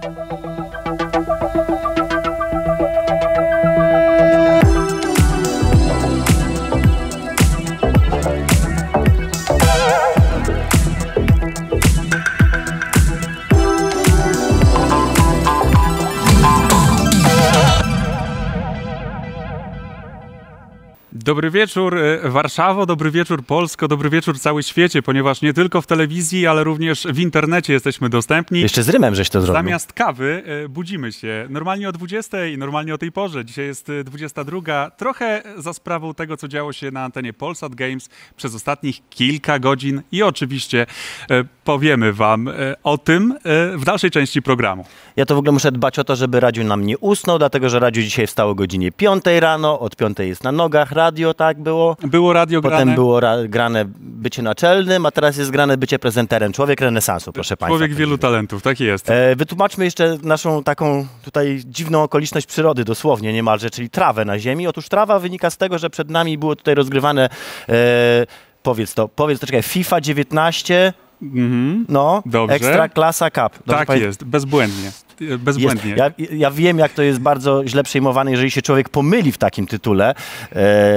Thank you. Dobry wieczór e, Warszawo, dobry wieczór Polsko, dobry wieczór cały świecie, ponieważ nie tylko w telewizji, ale również w internecie jesteśmy dostępni. Jeszcze z rymem żeś to zrobił. Zamiast kawy e, budzimy się normalnie o 20, normalnie o tej porze. Dzisiaj jest e, 22. Trochę za sprawą tego, co działo się na antenie Polsat Games przez ostatnich kilka godzin i oczywiście powiemy wam o tym w dalszej części programu. Ja to w ogóle muszę dbać o to, żeby Radziu nam nie usnął, dlatego że Radziu dzisiaj wstał o godzinie 5 rano, od 5 jest na nogach, radio, tak było. Było radio Potem grane. było ra- grane bycie naczelnym, a teraz jest grane bycie prezenterem. Człowiek renesansu, proszę Państwa. Człowiek wielu talentów, tak jest. E, wytłumaczmy jeszcze naszą taką tutaj dziwną okoliczność przyrody, dosłownie niemalże, czyli trawę na ziemi. Otóż trawa wynika z tego, że przed nami było tutaj rozgrywane, e, powiedz to, powiedz to, czekaj, FIFA 19, Mhm. no, Dobrze. Ekstra Klasa Cup. Dobrze Tak jest, bezbłędnie. E, Jest. Bezbłędnie. Ja, ja wiem, jak to jest bardzo źle przejmowane, jeżeli się człowiek pomyli w takim tytule, e,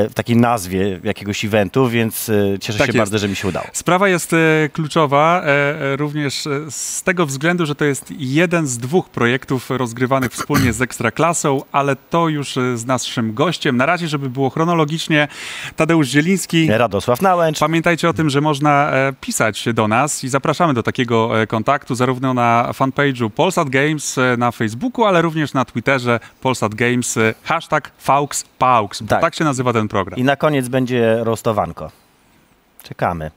w takiej nazwie jakiegoś eventu, więc e, cieszę Tak się jest. bardzo, że mi się udało. Sprawa jest e, kluczowa również z tego względu, że to jest jeden z dwóch projektów rozgrywanych wspólnie z Ekstraklasą, ale to już z naszym gościem. Na razie, żeby było chronologicznie, Tadeusz Zieliński. Radosław Nałęcz. Pamiętajcie o tym, że można pisać do nas i zapraszamy do takiego kontaktu zarówno na fanpage'u Polsat Games e, na Facebooku, ale również na Twitterze Polsat Games, e, hashtag FauxPaux, Tak. tak się nazywa ten program. I na koniec będzie rostowanko. Czekamy.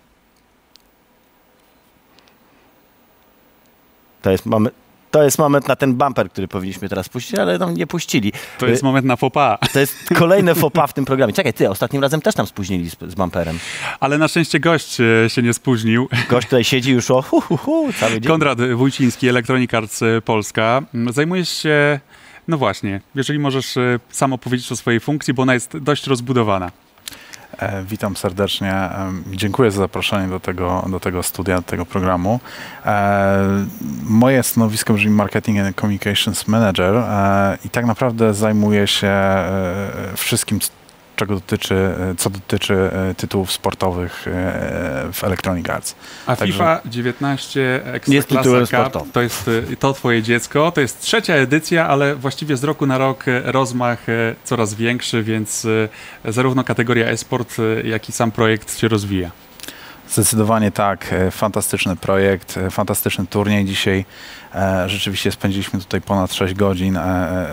To jest moment, to jest moment na ten bumper, który powinniśmy teraz puścić, ale nam nie puścili. To jest Y, moment na pas. to jest kolejne pas w tym programie. Czekaj, ty, ostatnim razem też nam spóźnili z, z bumperem. Ale na szczęście gość e, się nie spóźnił. Gość tutaj siedzi już o hu, hu, hu, cały dzień. Konrad Wójciński, Electronic Arts e, Polska. M, Zajmujesz się, no właśnie, jeżeli możesz sam opowiedzieć o swojej funkcji, bo ona jest dość rozbudowana. E, Witam serdecznie. Dziękuję za zaproszenie do tego, do tego studia, do tego programu. E, Moje stanowisko brzmi Marketing and Communications Manager e, i tak naprawdę zajmuję się wszystkim, czego dotyczy, e, co dotyczy e, tytułów sportowych e, w Electronic Arts. A Także- FIFA 19 Jest Ekstraklasa Cup to jest to twoje dziecko. To jest trzecia edycja, ale właściwie z roku na rok rozmach coraz większy, więc zarówno kategoria e-sport, jak i sam projekt się rozwija. Zdecydowanie tak. Fantastyczny projekt, fantastyczny turniej dzisiaj. Rzeczywiście spędziliśmy tutaj ponad 6 godzin.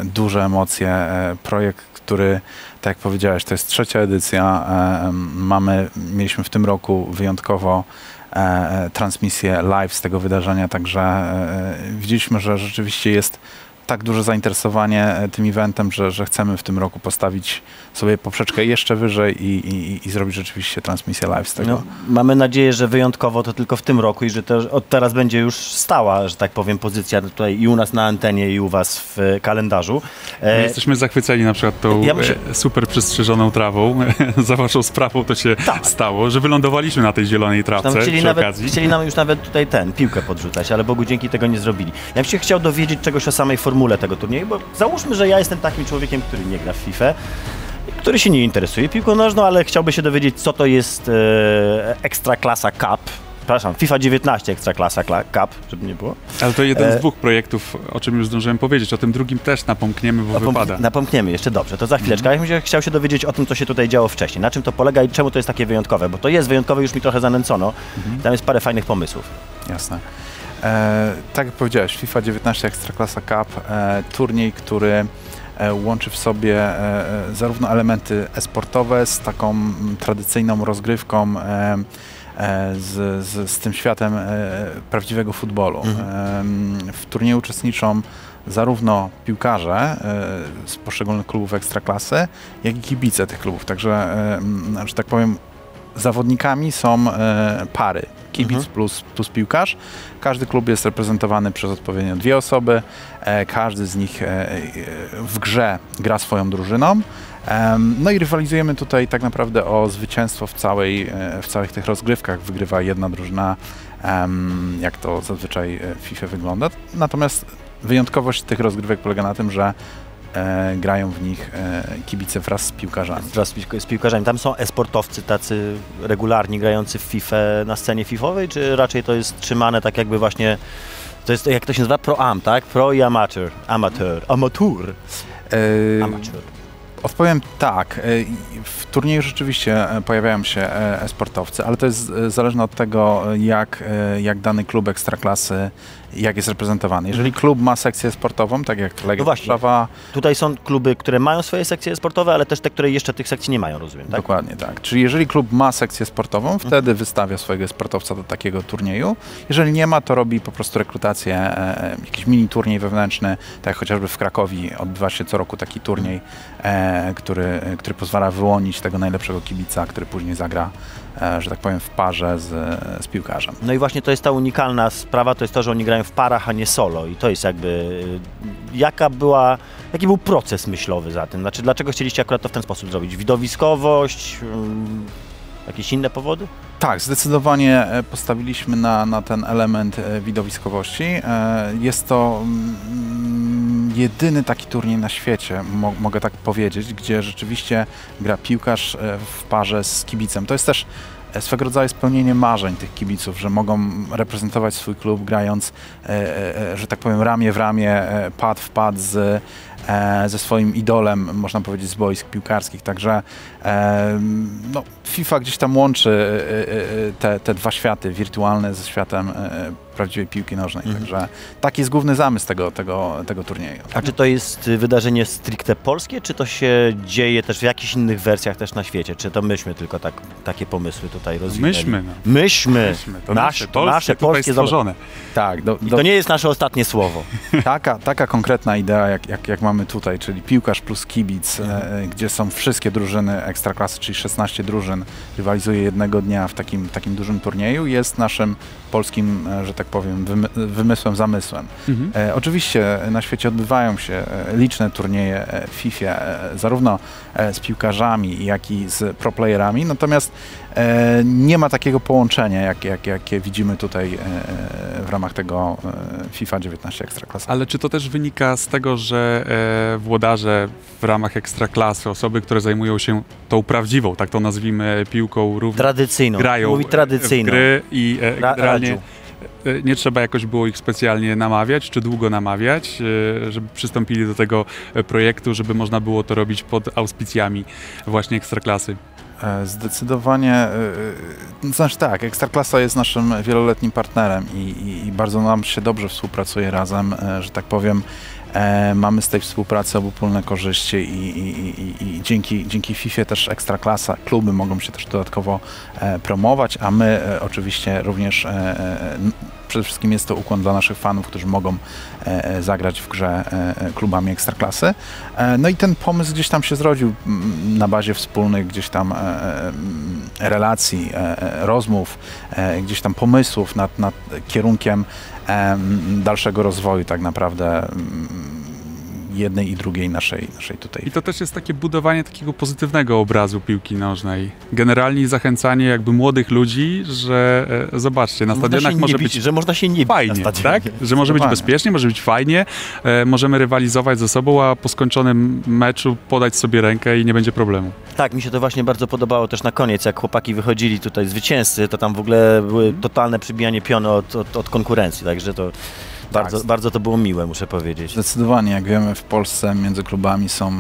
Duże emocje. Projekt, który, tak jak powiedziałeś, to jest trzecia edycja. e, Mamy, mieliśmy w tym roku wyjątkowo e, transmisję live z tego wydarzenia, także e, widzieliśmy, że rzeczywiście jest tak duże zainteresowanie e, tym eventem, że, że chcemy w tym roku postawić sobie poprzeczkę jeszcze wyżej i, i, i zrobić rzeczywiście transmisję live z tego. No, mamy nadzieję, że wyjątkowo to tylko w tym roku i że to od teraz będzie już stała, że tak powiem, pozycja tutaj i u nas na antenie, i u was w e, kalendarzu. My E, jesteśmy zachwyceni na przykład tą Ja muszę- e, super przystrzyżoną trawą. Za waszą sprawą to się Tak. stało, że wylądowaliśmy na tej zielonej tam trawce chcieli, przy nawet, okazji. chcieli nam już nawet tutaj ten, piłkę podrzucać, ale Bogu dzięki tego nie zrobili. Ja bym się chciał dowiedzieć czegoś o samej formule tego turnieju, bo załóżmy, że ja jestem takim człowiekiem, który nie gra w FIFA, który się nie interesuje piłką nożną, ale chciałby się dowiedzieć, co to jest e, Ekstraklasa Cup. Przepraszam, FIFA 19 Ekstraklasa Kla- Cup, żeby nie było. Ale to jeden E, z dwóch projektów, o czym już zdążyłem powiedzieć. O tym drugim też napomkniemy, bo Napomk- wypada. Napomkniemy jeszcze dobrze, to za chwileczkę. Ja bym chciał się dowiedzieć o tym, co się tutaj działo wcześniej. Na czym to polega i czemu to jest takie wyjątkowe, bo to jest wyjątkowe, już mi trochę zanęcono. Tam jest parę fajnych pomysłów. Jasne. E, tak jak powiedziałeś, FIFA 19 Ekstraklasa Cup, e, turniej, który e, łączy w sobie zarówno elementy esportowe z taką tradycyjną rozgrywką, z, z, z tym światem prawdziwego futbolu. Mhm. W turnieju uczestniczą zarówno piłkarze z poszczególnych klubów Ekstraklasy, jak i kibice tych klubów. Także, że tak powiem, zawodnikami są pary. Kibic Mhm. plus, plus piłkarz. Każdy klub jest reprezentowany przez odpowiednio dwie osoby. E, każdy z nich e, e, w grze gra swoją drużyną. No i rywalizujemy tutaj tak naprawdę o zwycięstwo w, całej, w całych tych rozgrywkach. Wygrywa jedna drużyna, jak to zazwyczaj w FIFA wygląda. Natomiast wyjątkowość tych rozgrywek polega na tym, że e, grają w nich e, kibice wraz z piłkarzami. Wraz z pił- z piłkarzami. Tam są esportowcy tacy regularni grający w FIFA na scenie FIFowej, czy raczej to jest trzymane tak jakby właśnie, to jest jak to się nazywa? Pro-am, tak? Pro i amateur. Amateur. Amateur. E, Amateur. Odpowiem tak. E, W turnieju rzeczywiście e, pojawiają się e, e-sportowcy, ale to jest zależne od tego, jak, jak dany klub ekstraklasy, jak jest reprezentowany. Jeżeli klub ma sekcję sportową, tak jak Legia Mhm. No właśnie. Warszawa, Tutaj są kluby, które mają swoje sekcje sportowe, ale też te, które jeszcze tych sekcji nie mają, rozumiem, tak? Dokładnie tak. Czyli jeżeli klub ma sekcję sportową, Mhm. wtedy wystawia swojego sportowca do takiego turnieju. Jeżeli nie ma, to robi po prostu rekrutację, e, jakiś mini turniej wewnętrzny, tak jak chociażby w Krakowie odbywa się co roku taki turniej, e, który, który pozwala wyłonić tego najlepszego kibica, który później zagra, e, że tak powiem, w parze z, z piłkarzem. No i właśnie to jest ta unikalna sprawa, to jest to, że oni grają w parach, a nie solo i to jest jakby, y, jaka była, jaki był proces myślowy za tym? Znaczy, dlaczego chcieliście akurat to w ten sposób zrobić? Widowiskowość, ym, jakieś inne powody? Tak, zdecydowanie e, postawiliśmy na, na ten element e, widowiskowości. E, Jest to mm, jedyny taki turniej na świecie, mo mogę tak powiedzieć, gdzie rzeczywiście gra piłkarz e, w parze z kibicem. To jest też e, swego rodzaju spełnienie marzeń tych kibiców, że mogą reprezentować swój klub grając, e, że tak powiem, ramię w ramię, pad w pad z, ze swoim idolem, można powiedzieć, z boisk piłkarskich. Także no, FIFA gdzieś tam łączy te, te dwa światy, wirtualne ze światem prawdziwej piłki nożnej. Mhm. Także taki jest główny zamysł tego, tego, tego turnieju. A czy to jest y, wydarzenie stricte polskie, czy to się dzieje też w jakichś innych wersjach też na świecie? Czy to myśmy tylko tak, takie pomysły tutaj rozwinęli? Myśmy, no. Myśmy. Myśmy. To nasze, polskie, nasze polskie stworzone. Tak, do, I do, to nie jest nasze ostatnie słowo. taka, taka konkretna idea, jak, jak, jak mamy tutaj, czyli piłkarz plus kibic, Mhm. e, gdzie są wszystkie drużyny ekstraklasy, czyli 16 drużyn, rywalizuje jednego dnia w takim, takim dużym turnieju, jest naszym polskim, e, że tak powiem, wymy, wymysłem, zamysłem. Mhm. E, oczywiście na świecie odbywają się e, liczne turnieje e, w FIFA, e, zarówno e, z piłkarzami, jak i z proplayerami, natomiast e, nie ma takiego połączenia, jak, jak, jakie widzimy tutaj e, w ramach tego e, FIFA 19 Ekstraklasy. Ale czy to też wynika z tego, że e, włodarze w ramach ekstraklasy, osoby, które zajmują się tą prawdziwą, tak to nazwijmy, piłką, również Tradycyjną. grają Mówi w tradycyjną. gry i e, Ra- generalnie Radziu. E, nie trzeba jakoś było ich specjalnie namawiać, czy długo namawiać, e, żeby przystąpili do tego e, projektu, żeby można było to robić pod auspicjami właśnie ekstraklasy. Zdecydowanie, znaczy tak, Ekstraklasa jest naszym wieloletnim partnerem i, i, i bardzo nam się dobrze współpracuje razem, że tak powiem. E, mamy z tej współpracy obopólne korzyści i, i, i, i dzięki, dzięki FIFA też Ekstraklasa, kluby mogą się też dodatkowo e, promować, a my e, oczywiście również, przede wszystkim jest to ukłon dla naszych fanów, którzy mogą zagrać w grze klubami Ekstraklasy. No i ten pomysł gdzieś tam się zrodził mm, na bazie wspólnych gdzieś tam relacji, rozmów, gdzieś tam pomysłów nad, nad kierunkiem dalszego rozwoju tak naprawdę jednej i drugiej naszej, naszej tutaj I to też jest takie budowanie takiego pozytywnego obrazu piłki nożnej. Generalnie zachęcanie jakby młodych ludzi, że e, zobaczcie, na stadionach może bić, być że można się nie na fajnie, stadionie. tak? Że może być bezpiecznie, może być fajnie, e, możemy rywalizować ze sobą, a po skończonym meczu podać sobie rękę i nie będzie problemu. Tak, mi się to właśnie bardzo podobało też na koniec, jak chłopaki wychodzili tutaj zwycięzcy, to tam w ogóle były totalne przybijanie piony od, od, od konkurencji, także to bardzo, bardzo to było miłe, muszę powiedzieć. Zdecydowanie, jak wiemy, w Polsce między klubami są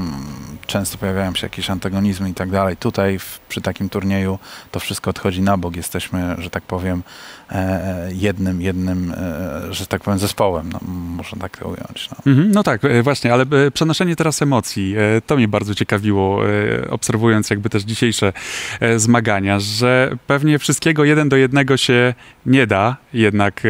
często pojawiają się jakieś antagonizmy i tak dalej. Tutaj w, przy takim turnieju to wszystko odchodzi na bok. Jesteśmy, że tak powiem, jednym, jednym, e, że tak powiem, zespołem. No, można tak to ująć. No. Mhm, no tak, e, właśnie, ale e, przenoszenie teraz emocji, e, to mnie bardzo ciekawiło, e, obserwując jakby też dzisiejsze e, zmagania, że pewnie wszystkiego jeden do jednego się nie da jednak e,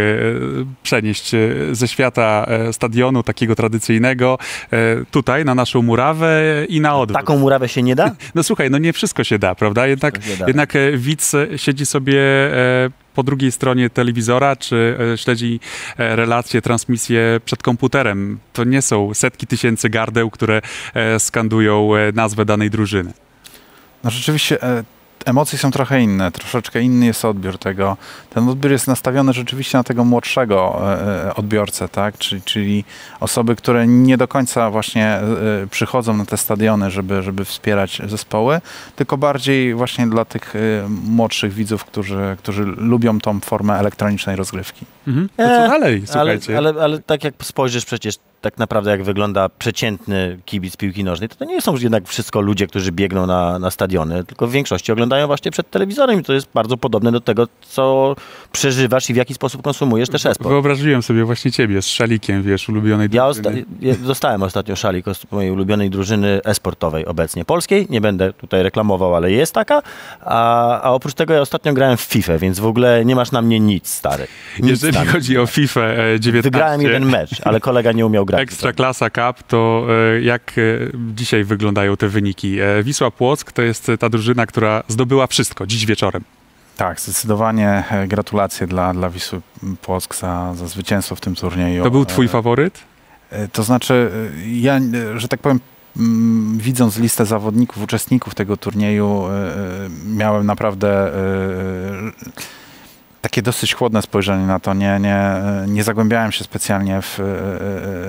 przenieść e, ze świata e, stadionu takiego tradycyjnego e, tutaj na naszą murawę i na odwrót. Taką murawę się nie da? No słuchaj, no nie wszystko się da, prawda? Jednak, da. jednak e, widz e, siedzi sobie e, po drugiej stronie telewizora, czy e, śledzi e, relacje, transmisje przed komputerem. To nie są setki tysięcy gardeł, które e, skandują nazwę danej drużyny. No rzeczywiście emocje są trochę inne, troszeczkę inny jest odbiór tego. Ten odbiór jest nastawiony rzeczywiście na tego młodszego e, e, odbiorcę, tak? Czyli, czyli osoby, które nie do końca właśnie e, przychodzą na te stadiony, żeby, żeby wspierać zespoły, tylko bardziej właśnie dla tych młodszych widzów, którzy, którzy lubią tą formę elektronicznej rozgrywki. Mhm. To co dalej, słuchajcie? Ale, ale, ale tak jak spojrzysz przecież tak naprawdę jak wygląda przeciętny kibic piłki nożnej, to, to nie są już jednak wszystko ludzie, którzy biegną na, na stadiony, tylko w większości oglądają właśnie przed telewizorem i to jest bardzo podobne do tego, co przeżywasz i w jaki sposób konsumujesz też esport. Wyobraziłem sobie właśnie ciebie z szalikiem, wiesz, ulubionej ja drużyny. Osta- ja dostałem ostatnio szalik od mojej ulubionej drużyny esportowej obecnie, polskiej, nie będę tutaj reklamował, ale jest taka, a, a oprócz tego ja ostatnio grałem w FIFA, więc w ogóle nie masz na mnie nic, stary. Nic Jeżeli chodzi o FIFA 19... Wygrałem jeden mecz, ale kolega nie umiał grać. Ekstra klasa Cup, to e, jak e, dzisiaj wyglądają te wyniki? E, Wisła Płock to jest ta drużyna, która zdobyła wszystko dziś wieczorem. Tak, zdecydowanie gratulacje dla, dla Wisły Płock za, za zwycięstwo w tym turnieju. To był twój faworyt? To znaczy, ja, że tak powiem, mm, widząc listę zawodników, uczestników tego turnieju, miałem naprawdę takie dosyć chłodne spojrzenie na to. Nie, nie, nie zagłębiałem się specjalnie w, e,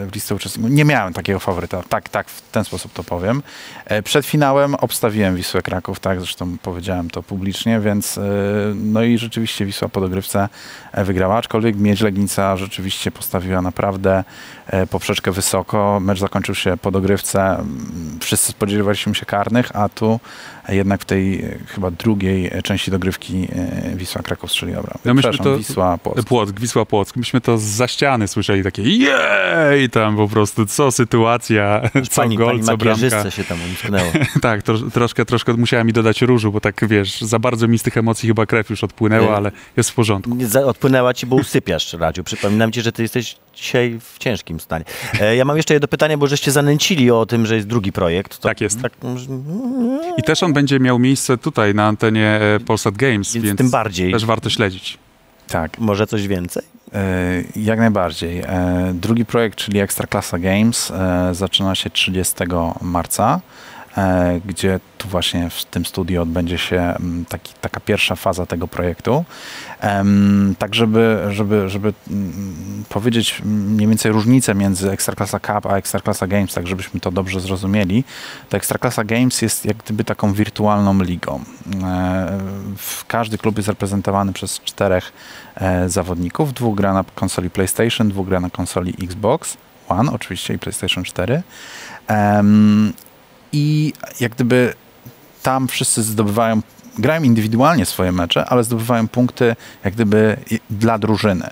w listę uczestników. Nie miałem takiego faworyta. Tak, tak, w ten sposób to powiem. E, przed finałem obstawiłem Wisłę Kraków, tak, zresztą powiedziałem to publicznie, więc e, no i rzeczywiście Wisła po dogrywce wygrała, aczkolwiek Miedź Legnica rzeczywiście postawiła naprawdę poprzeczkę wysoko. Mecz zakończył się po dogrywce. Wszyscy spodziewaliśmy się karnych, a tu jednak w tej chyba drugiej części dogrywki Wisła Kraków strzeliła bramkę. No myśmy to, Wisła Płock. Płock. Wisła Płock. Myśmy to za ściany słyszeli takie jej tam po prostu, co sytuacja, co pani, gol, pani co bramka. się tam umknęło. tak, to, troszkę, troszkę musiała mi dodać różu, bo tak wiesz, za bardzo mi z tych emocji chyba krew już odpłynęła, ale jest w porządku. Odpłynęła ci, bo usypiasz, Radziu. Przypominam ci, że ty jesteś dzisiaj w ciężkim stanie. E, ja mam jeszcze jedno pytanie, bo żeście zanęcili o tym, że jest drugi projekt. To, tak jest. Tak, I też on będzie miał miejsce tutaj na antenie e, Polsat Games, więc, więc tym bardziej. też warto śledzić. Tak. Może coś więcej? E, jak najbardziej. E, drugi projekt, czyli Ekstraklasa Games, e, zaczyna się 30 marca. E, gdzie tu właśnie w tym studiu odbędzie się mm, taki, taka pierwsza faza tego projektu. Tak, żeby, żeby, żeby mm, powiedzieć mniej więcej różnicę między Ekstraklasa Cup a Ekstraklasa Games, tak żebyśmy to dobrze zrozumieli, to Ekstraklasa Games jest jak gdyby taką wirtualną ligą. E, każdy klub jest reprezentowany przez czterech e, zawodników. Dwóch gra na konsoli PlayStation, dwóch gra na konsoli Xbox One, oczywiście i PlayStation 4 i jak gdyby tam wszyscy zdobywają, grają indywidualnie swoje mecze, ale zdobywają punkty jak gdyby dla drużyny.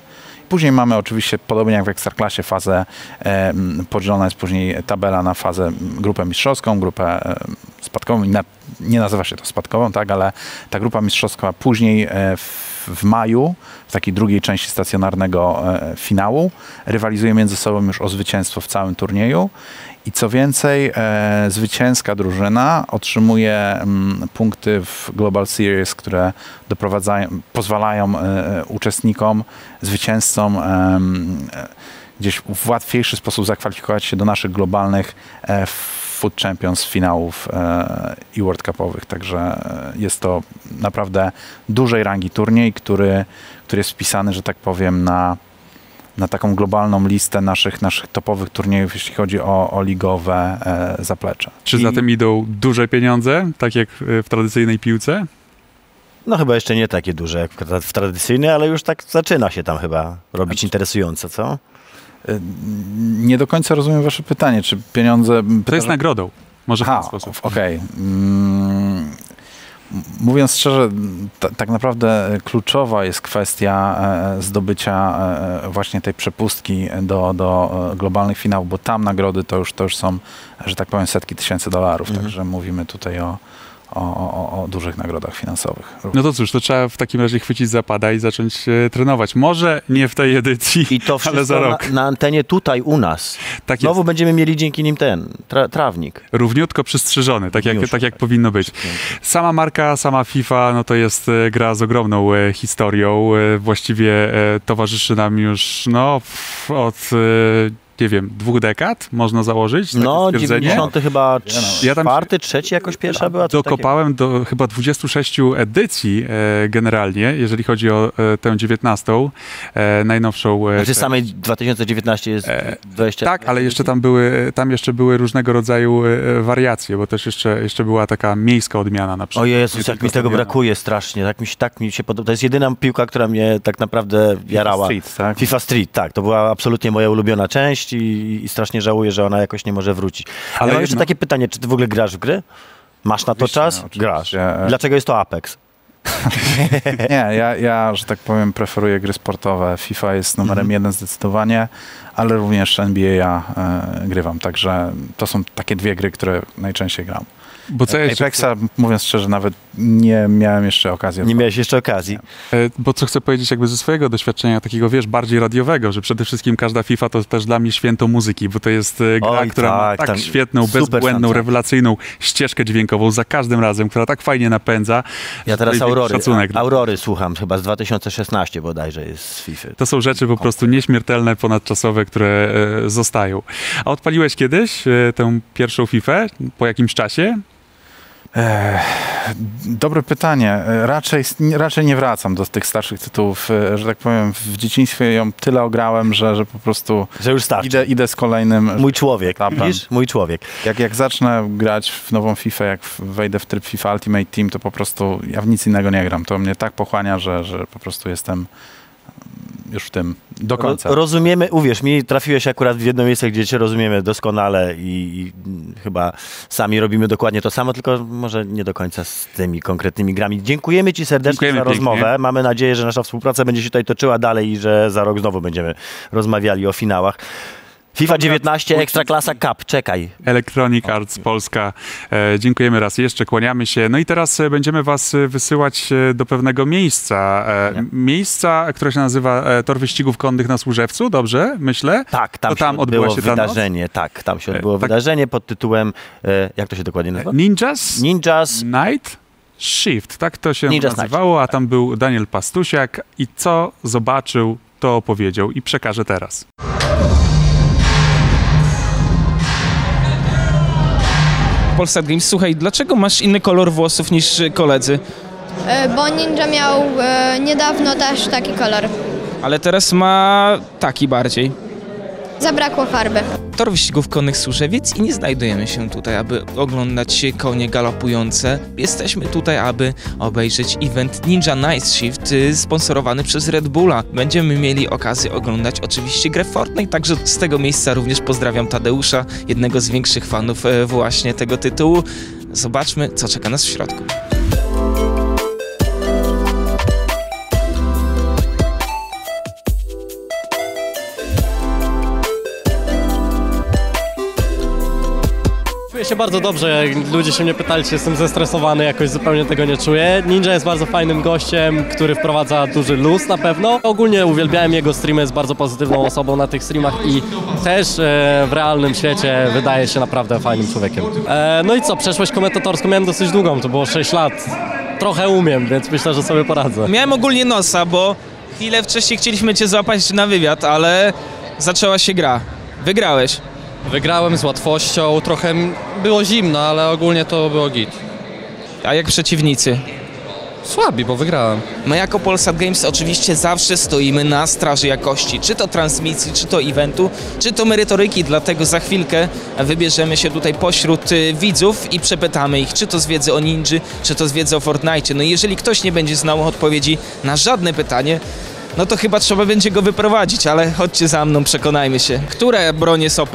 Później mamy oczywiście, podobnie jak w Ekstraklasie, fazę, e, podzielona jest później tabela na fazę grupę mistrzowską, grupę e, spadkową. Na, nie nazywa się to spadkową, tak, ale ta grupa mistrzowska później e, w, w, maju, w takiej drugiej części stacjonarnego e, finału, rywalizuje między sobą już o zwycięstwo w całym turnieju i co więcej, e, zwycięska drużyna otrzymuje m, mm, punkty w Global Series, które doprowadzają, pozwalają e, uczestnikom, zwycięzcom e, gdzieś w łatwiejszy sposób zakwalifikować się do naszych globalnych e, Food Champions finałów e, i World Cupowych. Także e, jest to naprawdę dużej rangi turniej, który, który jest wpisany, że tak powiem, na na taką globalną listę naszych, naszych topowych turniejów, jeśli chodzi o, o ligowe e, zaplecze. Czy I... za tym idą duże pieniądze, tak jak w tradycyjnej piłce? No chyba jeszcze nie takie duże jak w tradycyjnej, ale już tak zaczyna się tam chyba robić znaczy... interesujące, co? E, nie do końca rozumiem wasze pytanie, czy pieniądze... To jest nagrodą. Może w ten sposób. Okej. Okay. Mm, Mówiąc szczerze, tak naprawdę kluczowa jest kwestia e, zdobycia e, właśnie tej przepustki do, do e, globalnych finałów, bo tam nagrody to już, to już są, że tak powiem, setki tysięcy dolarów. Mhm. Także mówimy tutaj o, o, o, o, dużych nagrodach finansowych. No to cóż, to trzeba w takim razie chwycić zapada i zacząć e, trenować. Może nie w tej edycji, I to ale za rok. Na, na antenie tutaj u nas. Tak Znowu jest. będziemy mieli dzięki nim ten tra, trawnik. Równiutko przystrzyżony, tak jak, tak jak powinno być. Sama marka, sama FIFA, no to jest e, gra z ogromną e, historią. Właściwie towarzyszy nam już no, od nie wiem, dwóch dekad, można założyć. No, stwierdzenie. 90 chyba Ja tam- czwarty, trzeci jakoś pierwsza była? takiego. Dokopałem do chyba 26 edycji e, generalnie, jeżeli chodzi o e, tę 19, e, najnowszą. E, Znaczy samej 2019 jest 20. tak, ale jeszcze tam były, tam jeszcze były różnego rodzaju e, wariacje, bo też jeszcze, jeszcze była taka miejska odmiana na przykład. O Jezus, jak mi tego brakuje strasznie. Tak mi, się- tak mi się podoba. To jest jedyna piłka, która mnie tak naprawdę jarała. Street, tak? FIFA Street, tak. To była absolutnie moja ulubiona część i, i strasznie żałuję, że ona jakoś nie może wrócić. Ale ja mam jeszcze takie pytanie, czy ty w ogóle grasz w gry? Masz na to czas? Grasz. Dlaczego jest to Apex? Nie, ja, ja, że tak powiem, preferuję gry sportowe. FIFA jest numerem Mhm. jeden zdecydowanie, ale również NBA ja e, grywam, także to są takie dwie gry, które najczęściej gram. Bo co, jeszcze, Apexa, mówiąc szczerze, nawet nie miałem jeszcze okazji. Nie miałeś jeszcze okazji. e, bo co chcę powiedzieć jakby ze swojego doświadczenia takiego, wiesz, bardziej radiowego, że przede wszystkim każda FIFA to też dla mnie święto muzyki, bo to jest e, gra, Oj, która ma tak, tak świetną, bezbłędną, rewelacyjną ścieżkę dźwiękową za każdym razem, która tak fajnie napędza. Ja teraz Aurory, Szacunek. Aurory słucham, chyba z 2016 bodajże jest z FIFA. To są rzeczy po prostu nieśmiertelne, ponadczasowe, które e, zostają. A odpaliłeś kiedyś e, tę pierwszą FIFA po jakimś czasie? Dobre pytanie. Raczej, raczej nie wracam do tych starszych tytułów. E, Że tak powiem, w dzieciństwie ją tyle ograłem, że, że po prostu Że już starczy. idę, idę z kolejnym. Mój człowiek, Etapem. widzisz? Mój człowiek. Jak, jak zacznę grać w nową FIFA, jak wejdę w tryb FIFA Ultimate Team, to po prostu ja w nic innego nie gram. To mnie tak pochłania, że, że po prostu jestem już w tym do końca. Ro- Rozumiemy, uwierz mi, trafiłeś akurat w jedno miejsce, gdzie cię rozumiemy doskonale i, i chyba sami robimy dokładnie to samo, tylko może nie do końca z tymi konkretnymi grami. Dziękujemy ci serdecznie Dziękujemy za pięknie. rozmowę. Mamy nadzieję, że nasza współpraca będzie się tutaj toczyła dalej i że za rok znowu będziemy rozmawiali o finałach. FIFA 19 Ekstraklasa Cup, czekaj. Electronic Arts Polska. E, dziękujemy raz jeszcze, kłaniamy się. No i teraz e, będziemy was e, wysyłać e, do pewnego miejsca. E, miejsca, które się nazywa Tor Wyścigów Konnych na Służewcu, dobrze? Myślę? Tak, tam To tam się odbyło się wydarzenie, tak, tam się odbyło E, tak. wydarzenie pod tytułem, jak to się dokładnie nazywa? Ninjas Ninjas Night Shift, tak to się Ninjas nazywało, a tam był Daniel Pastusiak i co zobaczył, to opowiedział i przekażę teraz. Polsat Games, słuchaj, dlaczego masz inny kolor włosów niż koledzy? E, Bo Ninja miał e, niedawno też taki kolor. Ale teraz ma taki bardziej. Zabrakło farby. Tor wyścigów konnych Służewiec i nie znajdujemy się tutaj, aby oglądać konie galopujące. Jesteśmy tutaj, aby obejrzeć event Ninja Night Shift y, sponsorowany przez Red Bulla. Będziemy mieli okazję oglądać oczywiście grę Fortnite, także z tego miejsca również pozdrawiam Tadeusza, jednego z większych fanów e, właśnie tego tytułu. Zobaczmy, co czeka nas w środku. Czuję się bardzo dobrze, jak ludzie się mnie pytali, czy jestem zestresowany, jakoś zupełnie tego nie czuję. Ninja jest bardzo fajnym gościem, który wprowadza duży luz na pewno. Ogólnie uwielbiałem jego streamy, jest bardzo pozytywną osobą na tych streamach i też e, w realnym świecie wydaje się naprawdę fajnym człowiekiem. E, no i co, przeszłość komentatorską miałem dosyć długą, to było 6 lat. Trochę umiem, więc myślę, że sobie poradzę. Miałem ogólnie nosa, bo chwilę wcześniej chcieliśmy cię złapać na wywiad, ale zaczęła się gra. Wygrałeś. Wygrałem z łatwością, trochę było zimno, ale ogólnie to było git. A jak przeciwnicy? Słabi, bo wygrałem. My jako Polsat Games oczywiście zawsze stoimy na straży jakości, czy to transmisji, czy to eventu, czy to merytoryki, dlatego za chwilkę wybierzemy się tutaj pośród y, widzów i przepytamy ich, czy to z wiedzy o ninży, czy to z wiedzy o Fortnite. No i jeżeli ktoś nie będzie znał odpowiedzi na żadne pytanie, no to chyba trzeba będzie go wyprowadzić, ale chodźcie za mną, przekonajmy się. Które bronie są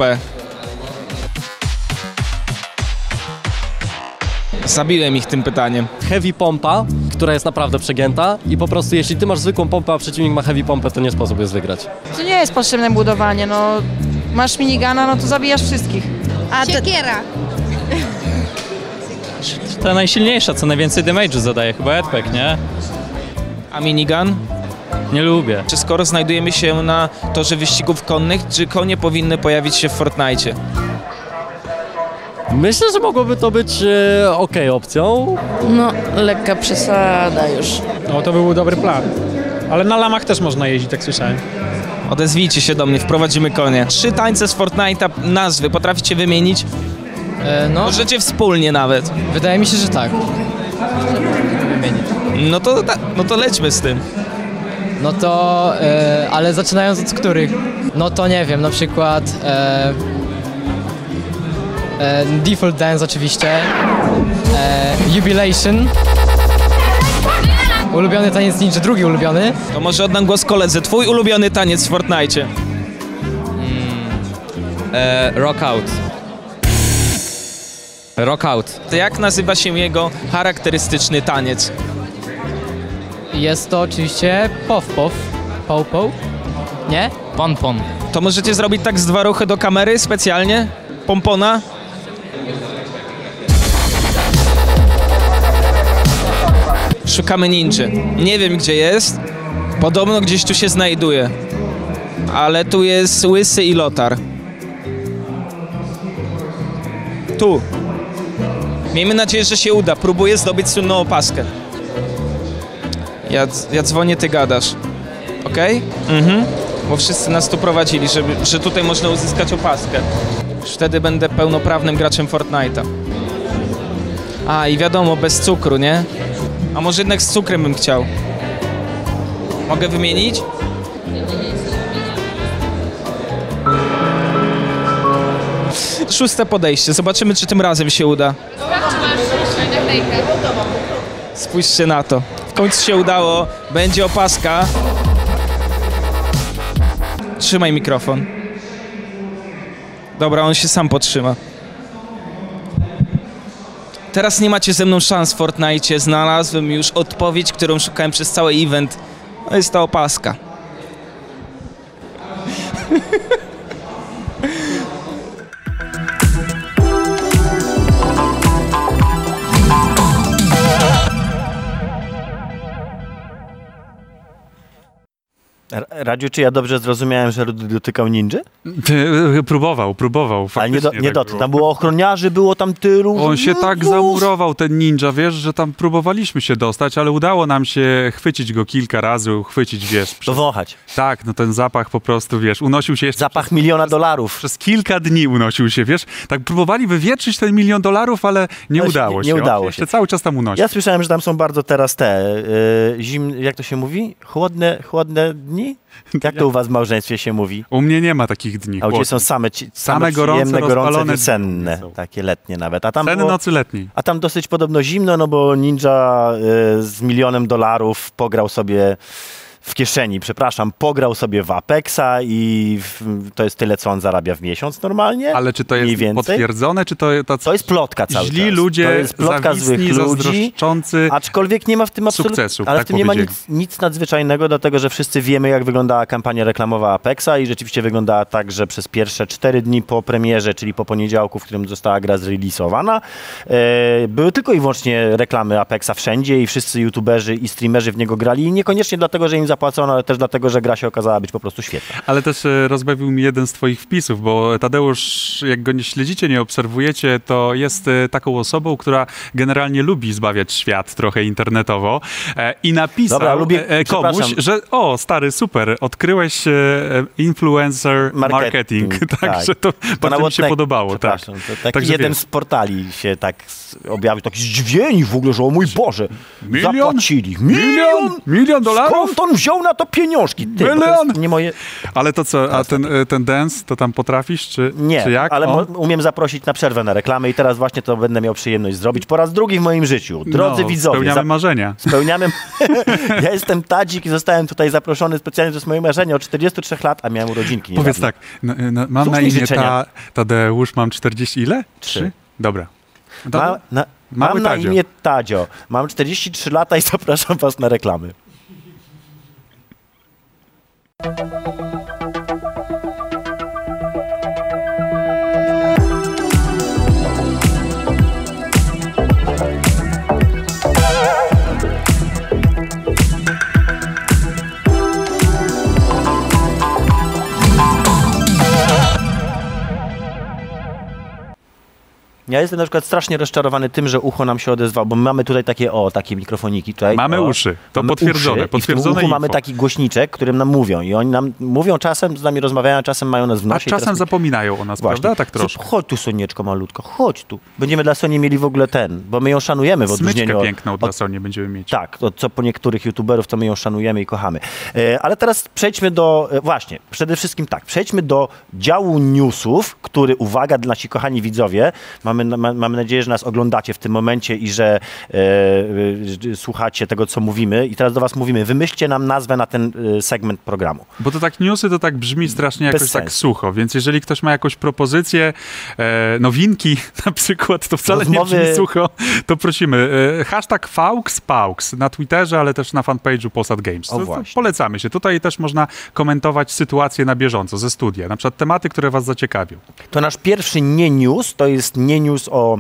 Zabiłem ich tym pytaniem. Heavy pompa, która jest naprawdę przegięta i po prostu jeśli ty masz zwykłą pompę, a przeciwnik ma heavy pompę, to nie sposób jest wygrać. To nie jest potrzebne budowanie, no masz minigana, no to zabijasz wszystkich. A te, Siekiera. Ta najsilniejsza, co najwięcej damage'u zadaje, chyba Edpek, nie? A minigun? Nie lubię. Czy skoro znajdujemy się na torze wyścigów konnych, czy konie powinny pojawić się w Fortnite? Myślę, że mogłoby to być e, ok opcją. no lekka przesada już. No to był dobry plan. Ale na lamach też można jeździć, tak słyszałem. Odezwijcie się do mnie, wprowadzimy konie. Trzy tańce z Fortnite'a, nazwy, potraficie wymienić? E, no, Możecie wspólnie nawet. wydaje mi się, że tak. Wymienić. No to, ta- no to lećmy z tym. No to, e, ale zaczynając od których? No to nie wiem, na przykład e, e, Default Dance oczywiście, e, Jubilation, ulubiony taniec ninja, drugi ulubiony, To może oddam głos koledze. Twój ulubiony taniec w Fortnite. E, rock out. Rock out. To jak nazywa się jego charakterystyczny taniec? jest to oczywiście Pow Pow, Pow Pow, nie? Pon pon. To możecie zrobić tak z dwa ruchy do kamery specjalnie? Pompona? Szukamy ninży. Nie wiem gdzie jest. Podobno gdzieś tu się znajduje. Ale tu jest Łysy i Lotar. Tu. Miejmy nadzieję, że się uda. Próbuję zdobyć słynną opaskę. Ja, ja dzwonię, ty gadasz. Okej? Mhm. Bo wszyscy nas tu prowadzili, żeby, że tutaj można uzyskać opaskę. Wtedy będę pełnoprawnym graczem Fortnite'a. A, i wiadomo, bez cukru, nie? A może jednak z cukrem bym chciał. Mogę wymienić? Szóste podejście. Zobaczymy, czy tym razem się uda. Spójrzcie na to. W końcu się udało. Będzie opaska. Trzymaj mikrofon. Dobra, on się sam potrzyma. Teraz nie macie ze mną szans w Fortnite. Znalazłem już odpowiedź, którą szukałem przez cały event. To jest ta opaska. Radziu, czy ja dobrze zrozumiałem, że Rudy dotykał ninży? Ty, próbował, próbował. Ale nie, do, nie tak. Tam było ochroniarzy, było tam tylu. On się tak zamurował, ten ninja, wiesz, że tam próbowaliśmy się dostać, ale udało nam się chwycić go kilka razy, uchwycić, wiesz. Przez, Dowąchać. tak, no ten zapach po prostu, wiesz, unosił się jeszcze Zapach miliona dolarów. przez kilka dni unosił się, wiesz. Tak próbowali wywietrzyć ten milion dolarów, ale nie udało nie- się. nie On udało Jeszcze się. cały czas tam unosi. Ja słyszałem, że tam są bardzo teraz te y, zimne, jak to się mówi? Chłodne, chłodne dni? Jak to u was w małżeństwie się mówi? U mnie nie ma takich dni. A u ciebie są same, ci, same, Same gorące, przyjemne, gorące, są. takie letnie nawet. A tam, Ceny było, nocy letniej. a tam dosyć podobno zimno, no bo Ninja y, z milionem dolarów pograł sobie w kieszeni, przepraszam, pograł sobie w Apexa i w, to jest tyle, co on zarabia w miesiąc normalnie. Ale czy to jest potwierdzone, czy to tacy To jest plotka cały źli czas. ludzie, to jest plotka złych ludzi. Aczkolwiek nie ma w tym absolutnie. sukcesu, Ale tak w tym nie ma nic, nic nadzwyczajnego, dlatego że wszyscy wiemy, jak wyglądała kampania reklamowa Apexa i rzeczywiście wyglądała tak, że przez pierwsze cztery dni po premierze, czyli po poniedziałku, w którym została gra zreleasowana, e, były tylko i wyłącznie reklamy Apexa wszędzie i wszyscy youtuberzy i streamerzy w niego grali. I niekoniecznie dlatego, że im zapłacono, ale też dlatego, że gra się okazała być po prostu świetna. Ale też e, rozbawił mi jeden z twoich wpisów, bo Tadeusz, jak go nie śledzicie, nie obserwujecie, to jest e, taką osobą, która generalnie lubi zbawiać świat trochę internetowo e, i napisał Dobra, lubię- e, e, komuś, że o, stary, super, odkryłeś e, e, influencer marketing, Marketing, tak, tak. że to, bardzo mi się Nowotnek- podobało. Tak. To taki Także jeden wiesz. z portali się tak objawił, taki zdziwieni w ogóle, że o mój Boże, Milion? zapłacili. Milion? Milion dolarów? Skąd on wziął na to pieniążki? Ty, to nie moje... Ale to co, a ten, e, ten dance, to tam potrafisz, czy, Nie, czy jak? ale umiem zaprosić na przerwę na reklamę i teraz właśnie to będę miał przyjemność zrobić po raz drugi w moim życiu. Drodzy no, widzowie, Spełniamy za- marzenia. spełniamy... ja jestem Tadzik i zostałem tutaj zaproszony specjalnie, to jest moje marzenie od 43 lat, a miałem urodzinki Powiedz niedawno. tak, no, no, mam Złóż na mi imię życzenia. ta, Tadeusz, mam 40 ile? Trzy. Dobra. No to- Ma, na, mam na Tadzio. imię Tadzio. Mam 43 lata i zapraszam was na reklamy. Thank you. Ja jestem na przykład strasznie rozczarowany tym, że ucho nam się odezwało, bo my mamy tutaj takie, o, takie mikrofoniki tutaj. Mamy o, uszy, to mamy potwierdzone, uszy, I w tym potwierdzone uchu mamy taki głośniczek, którym nam mówią i oni nam mówią czasem, z nami rozmawiają, a czasem mają nas w A nosie. i czasem zapominają o nas, Właśnie. prawda? Tak troszkę. Chodź tu, Sonieczko malutko, chodź tu. Będziemy dla Soni mieli w ogóle ten, bo my ją szanujemy w odróżnieniu Smyczkę od, piękną od dla Sony będziemy mieć. tak, to co po niektórych youtuberów, to my ją szanujemy i kochamy. E, ale teraz przejdźmy do, e, właśnie, przede wszystkim tak, przejdźmy do działu newsów, który, uwaga, nasi kochani widzowie, mamy, ma, mamy nadzieję, że nas oglądacie w tym momencie i że e, e, słuchacie tego, co mówimy. I teraz do was mówimy, wymyślcie nam nazwę na ten e, segment programu. Bo to tak newsy to tak brzmi strasznie Bez jakoś tak sensu. sucho, więc jeżeli ktoś ma jakąś propozycję, e, nowinki na przykład, to wcale Rozmowy- nie brzmi sucho, to prosimy. E, hashtag FauxPaux na Twitterze, ale też na fanpage'u Polsat Games. To, polecamy się. Tutaj też można komentować sytuację na bieżąco ze studia, na przykład tematy, które was zaciekawią. To nasz pierwszy nie news, to jest nie news o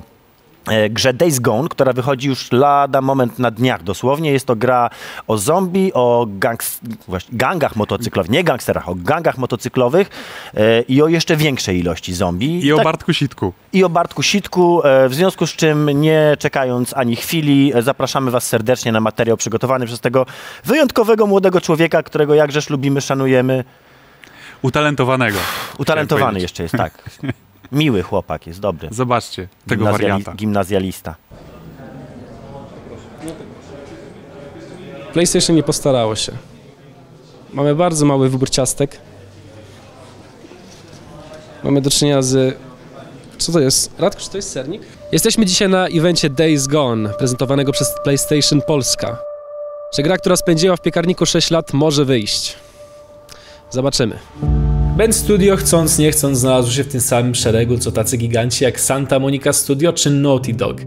e, grze Days Gone, która wychodzi już lada moment na dniach dosłownie. Jest to gra o zombie, o gangs, właśnie, gangach motocyklowych, nie gangsterach, o gangach motocyklowych e, i o jeszcze większej ilości zombie. I o Tak- Bartku Sitku. i o Bartku Sitku, e, w związku z czym nie czekając ani chwili, e, zapraszamy Was serdecznie na materiał przygotowany przez tego wyjątkowego młodego człowieka, którego jakżeż lubimy, szanujemy. Utalentowanego. Utalentowany jeszcze jest, tak. Miły chłopak, jest dobry. Zobaczcie tego Gimnazjali- wariata. Gimnazjalista. PlayStation nie postarało się. Mamy bardzo mały wybór ciastek. Mamy do czynienia z... Co to jest? Radko, czy to jest sernik? Jesteśmy dzisiaj na evencie Days Gone, prezentowanego przez PlayStation Polska. Czy gra, która spędziła w piekarniku 6 lat, może wyjść? Zobaczymy. Ben Studio, chcąc nie chcąc, znalazł się w tym samym szeregu, co tacy giganci jak Santa Monica Studio czy Naughty Dog.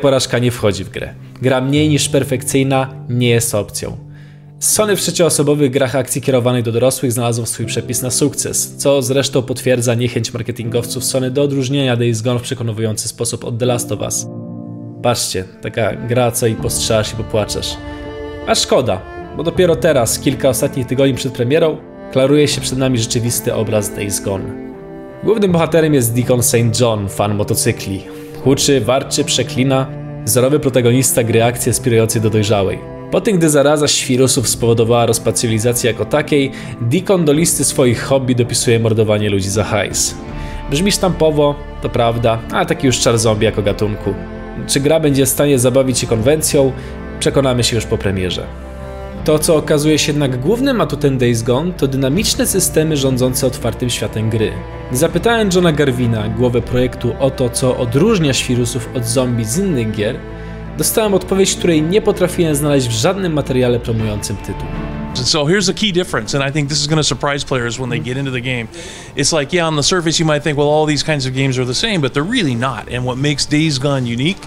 Porażka nie wchodzi w grę. Gra mniej niż perfekcyjna nie jest opcją. Sony w trzecioosobowych grach akcji kierowanych do dorosłych znalazło swój przepis na sukces, co zresztą potwierdza niechęć marketingowców Sony do odróżnienia Days Gone w przekonujący sposób od The Last of Us. Patrzcie, taka gra, co i postrzelasz i popłaczesz. A szkoda, bo dopiero teraz, kilka ostatnich tygodni przed premierą, klaruje się przed nami rzeczywisty obraz Days Gone. Głównym bohaterem jest Deacon St. John, fan motocykli. Huczy, warczy, przeklina, wzorowy protagonista gry akcji aspirującej do dojrzałej. Po tym, gdy zaraza świrusów spowodowała rozpad cywilizacji jako takiej, Deacon do listy swoich hobby dopisuje mordowanie ludzi za hajs. Brzmi sztampowo, to prawda, ale taki już czar zombie jako gatunku. Czy gra będzie w stanie zabawić się konwencją? Przekonamy się już po premierze. To, co okazuje się jednak głównym atutem Days Gone, to dynamiczne systemy rządzące otwartym światem gry. Zapytałem Johna Garvina, głowę projektu, o to, co odróżnia świrusów od zombie z innych gier, dostałem odpowiedź, której nie potrafiłem znaleźć w żadnym materiale promującym tytuł. So here's the key difference, and I think this is going to surprise players when they get into the game. It's like, yeah, on the surface you might think, well, all these kinds of games are the same, but they're really not. And what makes Days Gone unique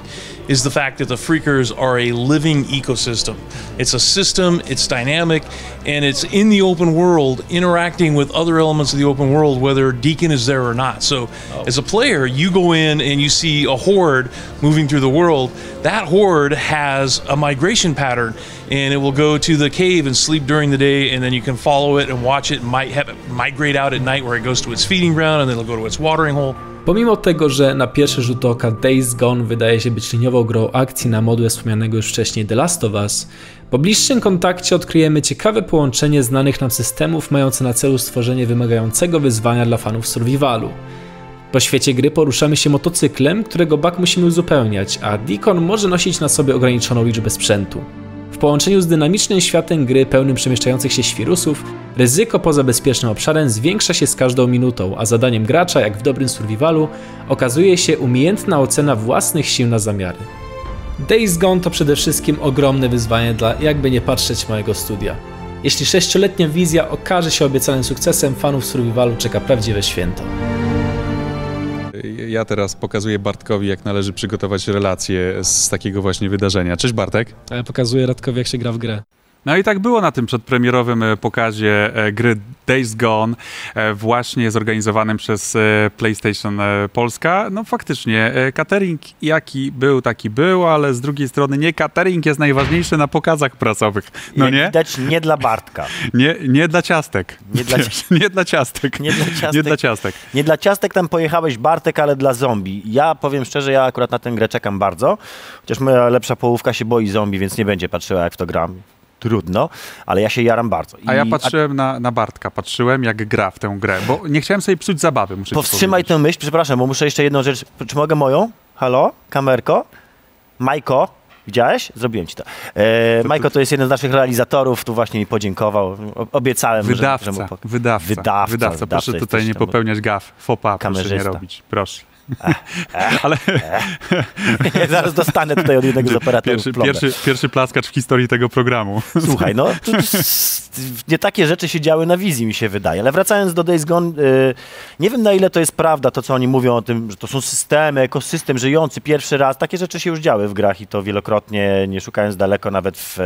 is the fact that the Freakers are a living ecosystem. It's a system, it's dynamic, and it's in the open world, interacting with other elements of the open world, whether Deacon is there or not. So, oh. as a player, you go in and you see a horde moving through the world. That horde has a migration pattern, and it will go to the cave and sleep during the day, and then you can follow it and watch it might have it migrate out at night where it goes to its feeding ground, and then it'll go to its watering hole. Pomimo tego, że na pierwszy rzut oka Days Gone wydaje się być liniową grą akcji na modłę wspomnianego już wcześniej The Last of Us, po bliższym kontakcie odkryjemy ciekawe połączenie znanych nam systemów mające na celu stworzenie wymagającego wyzwania dla fanów survivalu. Po świecie gry poruszamy się motocyklem, którego bak musimy uzupełniać, a Deacon może nosić na sobie ograniczoną liczbę sprzętu. W połączeniu z dynamicznym światem gry pełnym przemieszczających się świrusów, ryzyko poza bezpiecznym obszarem zwiększa się z każdą minutą, a zadaniem gracza, jak w dobrym survivalu, okazuje się umiejętna ocena własnych sił na zamiary. Days Gone to przede wszystkim ogromne wyzwanie dla, jakby nie patrzeć, mojego studia. Jeśli sześcioletnia wizja okaże się obiecanym sukcesem, fanów survivalu czeka prawdziwe święto. Ja teraz pokazuję Bartkowi, jak należy przygotować relację z takiego właśnie wydarzenia. Cześć Bartek. Pokazuję Radkowi, jak się gra w grę. No i tak było na tym przedpremierowym e, pokazie e, gry Days Gone, e, właśnie zorganizowanym przez PlayStation Polska. No faktycznie, catering jaki był, taki był, ale z drugiej strony nie catering jest najważniejszy na pokazach prasowych. No Jak nie? widać, nie dla Bartka. Nie, nie dla ciastek. Nie dla- Wiesz, nie dla ciastek. Nie dla ciastek. Nie dla ciastek. Nie dla ciastek tam pojechałeś Bartek, ale dla zombie. Ja powiem szczerze, ja akurat na tę grę czekam bardzo. Chociaż moja lepsza połówka się boi zombie, więc nie będzie patrzyła jak w to gram. Trudno, ale ja się jaram bardzo. A ja I- patrzyłem na, na Bartka, patrzyłem jak gra w tę grę, bo nie chciałem sobie psuć zabawy, muszę Powstrzymaj tę myśl, przepraszam, bo muszę jeszcze jedną rzecz. Czy mogę moją? Halo? Kamerko? Majko? Widziałeś? Zrobiłem ci to. E, Majko to jest jeden z naszych realizatorów, tu właśnie mi podziękował. Obiecałem, że- Wydawca, że mu pok- wydawca, Wydawca, wydawca. wydawca Proszę tutaj nie popełniać gaf, fopa, proszę nie robić, proszę. Ale Zaraz dostanę tutaj od jednego z operatorów pierwszy, plombę. pierwszy, pierwszy plaskacz w historii tego programu. Słuchaj, no to, nie takie rzeczy się działy na wizji, mi się wydaje. Ale wracając do Days Gone, y, nie wiem na ile to jest prawda, to co oni mówią o tym, że to są systemy, ekosystem żyjący pierwszy raz. Takie rzeczy się już działy w grach i to wielokrotnie, nie szukając daleko, nawet w...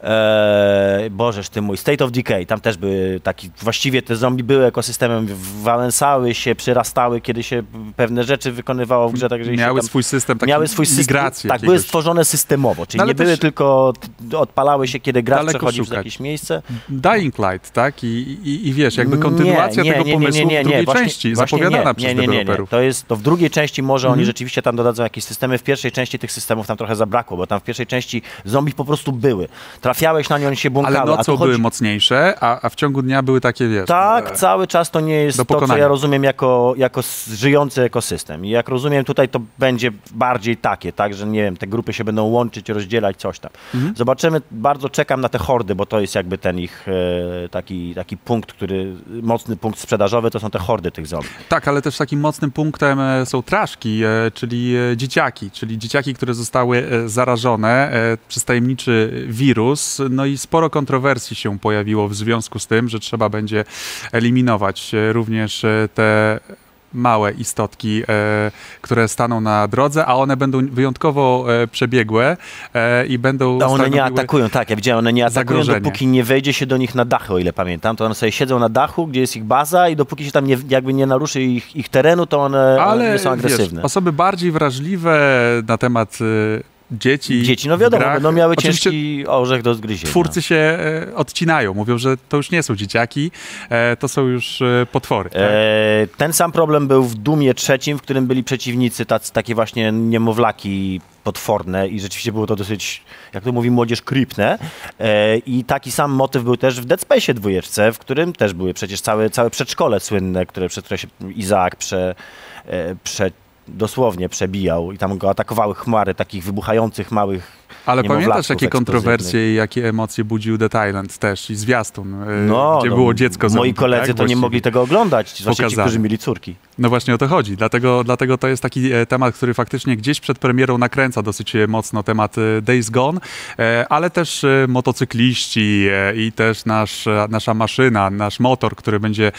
e, Bożeż ty mój, State of Decay, tam też były taki, właściwie te zombie były ekosystemem, wałęsały się, przyrastały, kiedy się pewne rzeczy wykonywało w grze, także Miały swój system, taki miały swój system, tak, były stworzone systemowo, czyli No nie były tylko, odpalały się, kiedy gracz przechodził w jakieś miejsce. Dying Light, tak? I, i, i wiesz, jakby kontynuacja Nie, nie, tego nie, nie, pomysłu nie, nie, w drugiej właśnie- części, właśnie zapowiadana nie, przez nie, nie, nie. To jest, to w drugiej części może oni Mhm. rzeczywiście tam dodadzą jakieś systemy. W pierwszej części tych systemów tam trochę zabrakło, bo tam w pierwszej części zombie po prostu były. Trafiałeś na one się błąkały. Ale nocą chodzi- były mocniejsze, a, a w ciągu dnia były takie, wiesz... Tak, e, cały czas to nie jest to, co ja rozumiem jako, jako żyjący ekosystem. I jak rozumiem, tutaj to będzie bardziej takie, tak, że nie wiem, te grupy się będą łączyć, rozdzielać, coś tam. Mhm. Zobaczymy, bardzo czekam na te hordy, bo to jest jakby ten ich e, taki, taki punkt, który, mocny punkt sprzedażowy, to są te hordy tych zombie. Tak, ale też takim mocnym punktem e, są traszki, e, czyli e, dzieciaki, czyli dzieciaki, które zostały e, zarażone przez tajemniczy wirus. No i sporo kontrowersji się pojawiło w związku z tym, że trzeba będzie eliminować e, również e, te małe istotki, e, które staną na drodze, a one będą wyjątkowo e, przebiegłe e, i będą A one nie atakują, tak, ja widziałem, one nie atakują, zagrożenie. dopóki nie wejdzie się do nich na dachy, o ile pamiętam. To one sobie siedzą na dachu, gdzie jest ich baza i dopóki się tam nie, jakby nie naruszy ich, ich terenu, to one Ale nie są wiesz, agresywne. osoby bardziej wrażliwe na temat e, dzieci. Dzieci, no wiadomo, grach, będą miały ciężki orzech do zgryzienia. Twórcy się e, odcinają, mówią, że to już nie są dzieciaki, e, to są już e, potwory. Tak? Ten sam problem był w Dumie trzecim, w którym byli przeciwnicy, tacy, takie właśnie niemowlaki potworne i rzeczywiście było to dosyć, jak to mówi młodzież, creepne. E, I taki sam motyw był też w Dead Space dwójeczce, w którym też były przecież całe, całe przedszkole słynne, które, przez które się Izaak prze, e, prze, dosłownie przebijał i tam go atakowały chmary takich wybuchających małych Ale pamiętasz, jakie kontrowersje i jakie emocje budził The Thailand też i zwiastun, e, No, gdzie no, było dziecko Moi zombie, koledzy tak, to nie mogli tego oglądać, zwłaszcza ci, którzy mieli córki. No właśnie o to chodzi. Dlatego, dlatego to jest taki e, temat, który faktycznie gdzieś przed premierą nakręca dosyć e, mocno temat Days Gone, ale też motocykliści i też nasz, nasza maszyna, nasz motor, który będzie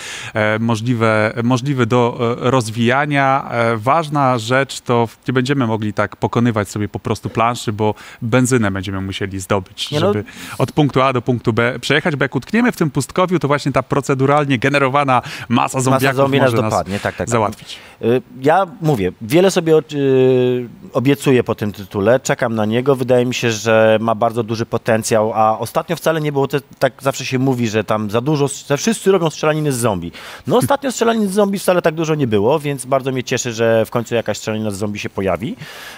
możliwe, możliwy do rozwijania. Ważna rzecz to nie będziemy mogli tak pokonywać sobie po prostu planszy, bo benzynę będziemy musieli zdobyć, Nie no. żeby od punktu A do punktu B przejechać, bo jak utkniemy w tym pustkowiu, to właśnie ta proceduralnie generowana masa zombiaków zombie nas może dopadnie, tak, tak, tak. załatwić. Y, Ja mówię, wiele sobie y, obiecuję po tym tytule, czekam na niego. Wydaje mi się, że ma bardzo duży potencjał, a ostatnio wcale nie było, te, tak zawsze się mówi, że tam za dużo, że wszyscy robią strzelaniny z zombie. No ostatnio strzelanin z zombie wcale tak dużo nie było, więc bardzo mnie cieszy, że w końcu jakaś strzelanina z zombie się pojawi.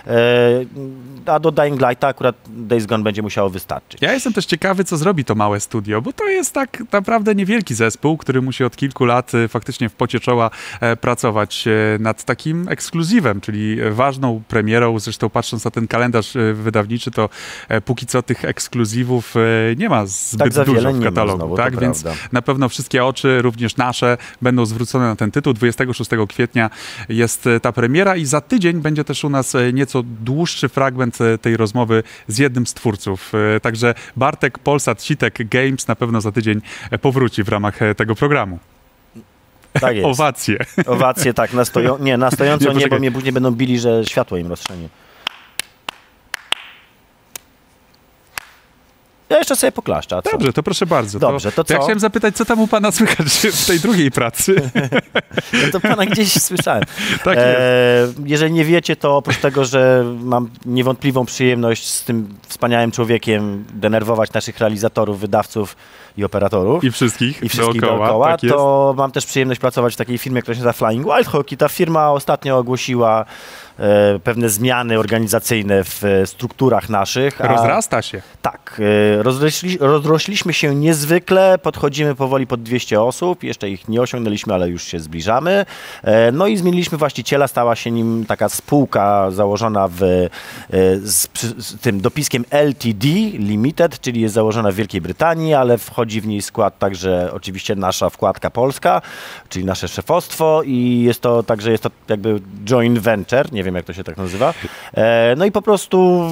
E, A do Dying Lighta akurat Days Gone będzie musiało wystarczyć. Ja jestem też ciekawy, co zrobi to małe studio, bo to jest tak naprawdę niewielki zespół, który musi od kilku lat e, faktycznie w pocie czoła e, pracować e, nad takim ekskluzywem, czyli ważną premierą. Zresztą patrząc na ten kalendarz e, wydawniczy, to póki co tych ekskluzywów nie ma zbyt Tak dużo w katalogu. znowu, tak? Więc prawda. na pewno wszystkie oczy, również nasze, będą zwrócone na ten tytuł. 26 kwietnia jest ta premiera i za tydzień będzie też u nas nieco dłuższy fragment tej rozmowy z jednym z twórców. E, Także Bartek Polsat Sitek Games na pewno za tydzień e, powróci w ramach e, tego programu. Tak jest. Owacje. Owacje, tak, na stoją... nie, na stojąco Nie, nie, bo mnie później będą bili, że światło im rozstrzenie. Ja jeszcze sobie poklaszczę. Dobrze, to proszę bardzo. Dobrze, to Ja co? chciałem zapytać, co tam u pana słychać w tej drugiej pracy? Ja to pana gdzieś słyszałem. Tak E, jeżeli nie wiecie, to oprócz tego, że mam niewątpliwą przyjemność z tym wspaniałym człowiekiem denerwować naszych realizatorów, wydawców i operatorów. I wszystkich I wszystkich dookoła, dookoła, tak jest. to mam też przyjemność pracować w takiej firmie, która się nazywa Flying Wild i ta firma ostatnio ogłosiła e, pewne zmiany organizacyjne w e, strukturach naszych. a- Rozrasta się. tak, e, rozrośli, rozrośliśmy się niezwykle, podchodzimy powoli pod 200 osób, jeszcze ich nie osiągnęliśmy, ale już się zbliżamy. E, No i zmieniliśmy właściciela, stała się nim taka spółka założona w, e, z, z tym dopiskiem LTD Limited, czyli jest założona w Wielkiej Brytanii, ale wchodzi w niej skład także oczywiście nasza wkładka polska, czyli nasze szefostwo i jest to także jest to jakby joint venture, nie wiem jak to się tak nazywa. E, No i po prostu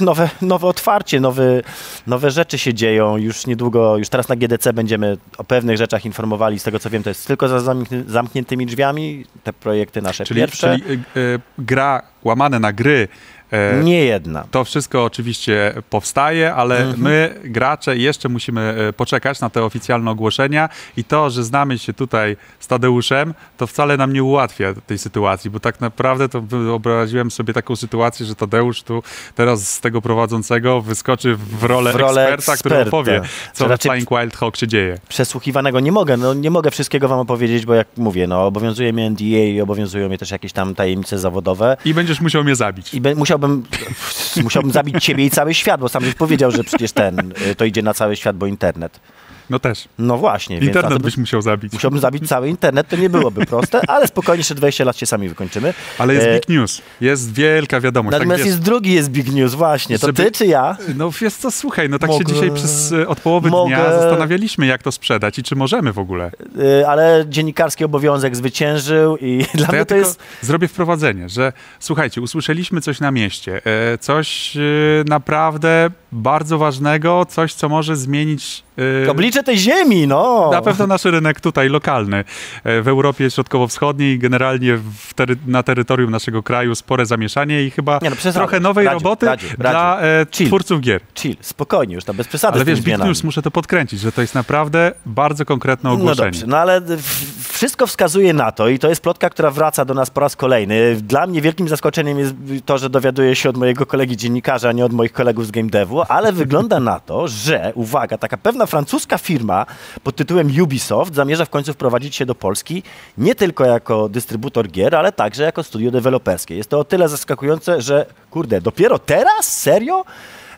nowe, nowe otwarcie, nowe, nowe rzeczy się dzieją. Już niedługo, już teraz na GDC będziemy o pewnych rzeczach informowali. Z tego co wiem, to jest tylko za zamknię- zamkniętymi drzwiami, te projekty nasze Czyli, pierwsze. czyli y, y, gra łamane na gry. E, Nie jedna. To wszystko oczywiście powstaje, ale Mhm. my, gracze, jeszcze musimy e, poczekać na te oficjalne ogłoszenia i to, że znamy się tutaj z Tadeuszem, to wcale nam nie ułatwia tej sytuacji, bo tak naprawdę to wyobraziłem sobie taką sytuację, że Tadeusz tu teraz z tego prowadzącego wyskoczy w rolę, W rolę eksperta, który eksperta. opowie, co w Flying Wild Hawk się dzieje. przesłuchiwanego nie mogę, no nie mogę wszystkiego wam opowiedzieć, bo jak mówię, no obowiązuje mnie NDA i obowiązują mnie też jakieś tam tajemnice zawodowe. I będziesz musiał mnie zabić. I be, musiałbym, musiałbym zabić ciebie i cały świat, bo sam już powiedział, że przecież ten, y, to idzie na cały świat, bo internet. No też. No właśnie. Internet byś musiał zabić. Musiałbym zabić cały internet, to nie byłoby proste, ale spokojnie, jeszcze 20 lat się sami wykończymy. Ale jest E, big news. Jest wielka wiadomość. Natomiast tak jest drugi jest big news, właśnie. To Żeby- ty czy ja? No wiesz co, słuchaj, no tak Mogę- się dzisiaj przez e, od połowy mogę- dnia zastanawialiśmy, jak to sprzedać i czy możemy w ogóle. Y, Ale dziennikarski obowiązek zwyciężył i dla To mnie ja to jest... zrobię wprowadzenie, że słuchajcie, usłyszeliśmy coś na mieście, e, coś e, naprawdę bardzo ważnego, coś, co może zmienić e, Oblicze tej ziemi, no! na pewno nasz rynek tutaj lokalny. E, W Europie Środkowo-Wschodniej, generalnie tery na terytorium naszego kraju spore zamieszanie i chyba Nie no, trochę nowej Radziu, roboty Radziu, dla e, twórców gier. Chill, spokojnie już, tam bez przesady Ale wiesz, Big. News, muszę to podkręcić, że to jest naprawdę bardzo konkretne No ogłoszenie. dobrze, no ale wszystko wskazuje na to i to jest plotka, która wraca do nas po raz kolejny. Dla mnie wielkim zaskoczeniem jest to, że dowiaduję się od mojego kolegi dziennikarza, a nie od moich kolegów z game devu, ale wygląda na to, że, uwaga, taka pewna francuska firma pod tytułem Ubisoft zamierza w końcu wprowadzić się do Polski nie tylko jako dystrybutor gier, ale także jako studio deweloperskie. Jest to o tyle zaskakujące, że kurde, dopiero teraz? Serio?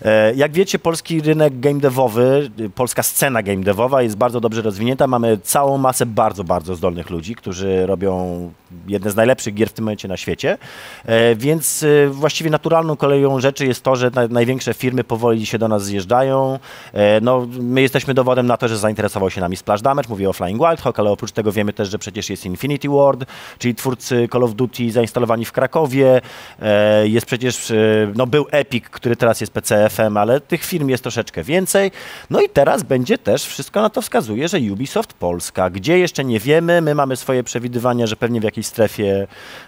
E, Jak wiecie, polski rynek game devowy, polska scena game devowa jest bardzo dobrze rozwinięta. Mamy całą masę bardzo, bardzo zdolnych ludzi, którzy robią jedne z najlepszych gier w tym momencie na świecie. E, Więc y, właściwie naturalną koleją rzeczy jest to, że na- największe firmy powoli się do nas zjeżdżają. E, No, my jesteśmy dowodem na to, że zainteresował się nami Splash Damage, mówię o Flying Wild Hawk, ale oprócz tego wiemy też, że przecież jest Infinity Ward, czyli twórcy Call of Duty zainstalowani w Krakowie. E, Jest przecież, e, no był Epic, który teraz jest PCF-em, ale tych firm jest troszeczkę więcej. No i teraz będzie też, wszystko na to wskazuje, że Ubisoft Polska. Gdzie jeszcze nie wiemy, my mamy swoje przewidywania, że pewnie w jakiejś strefie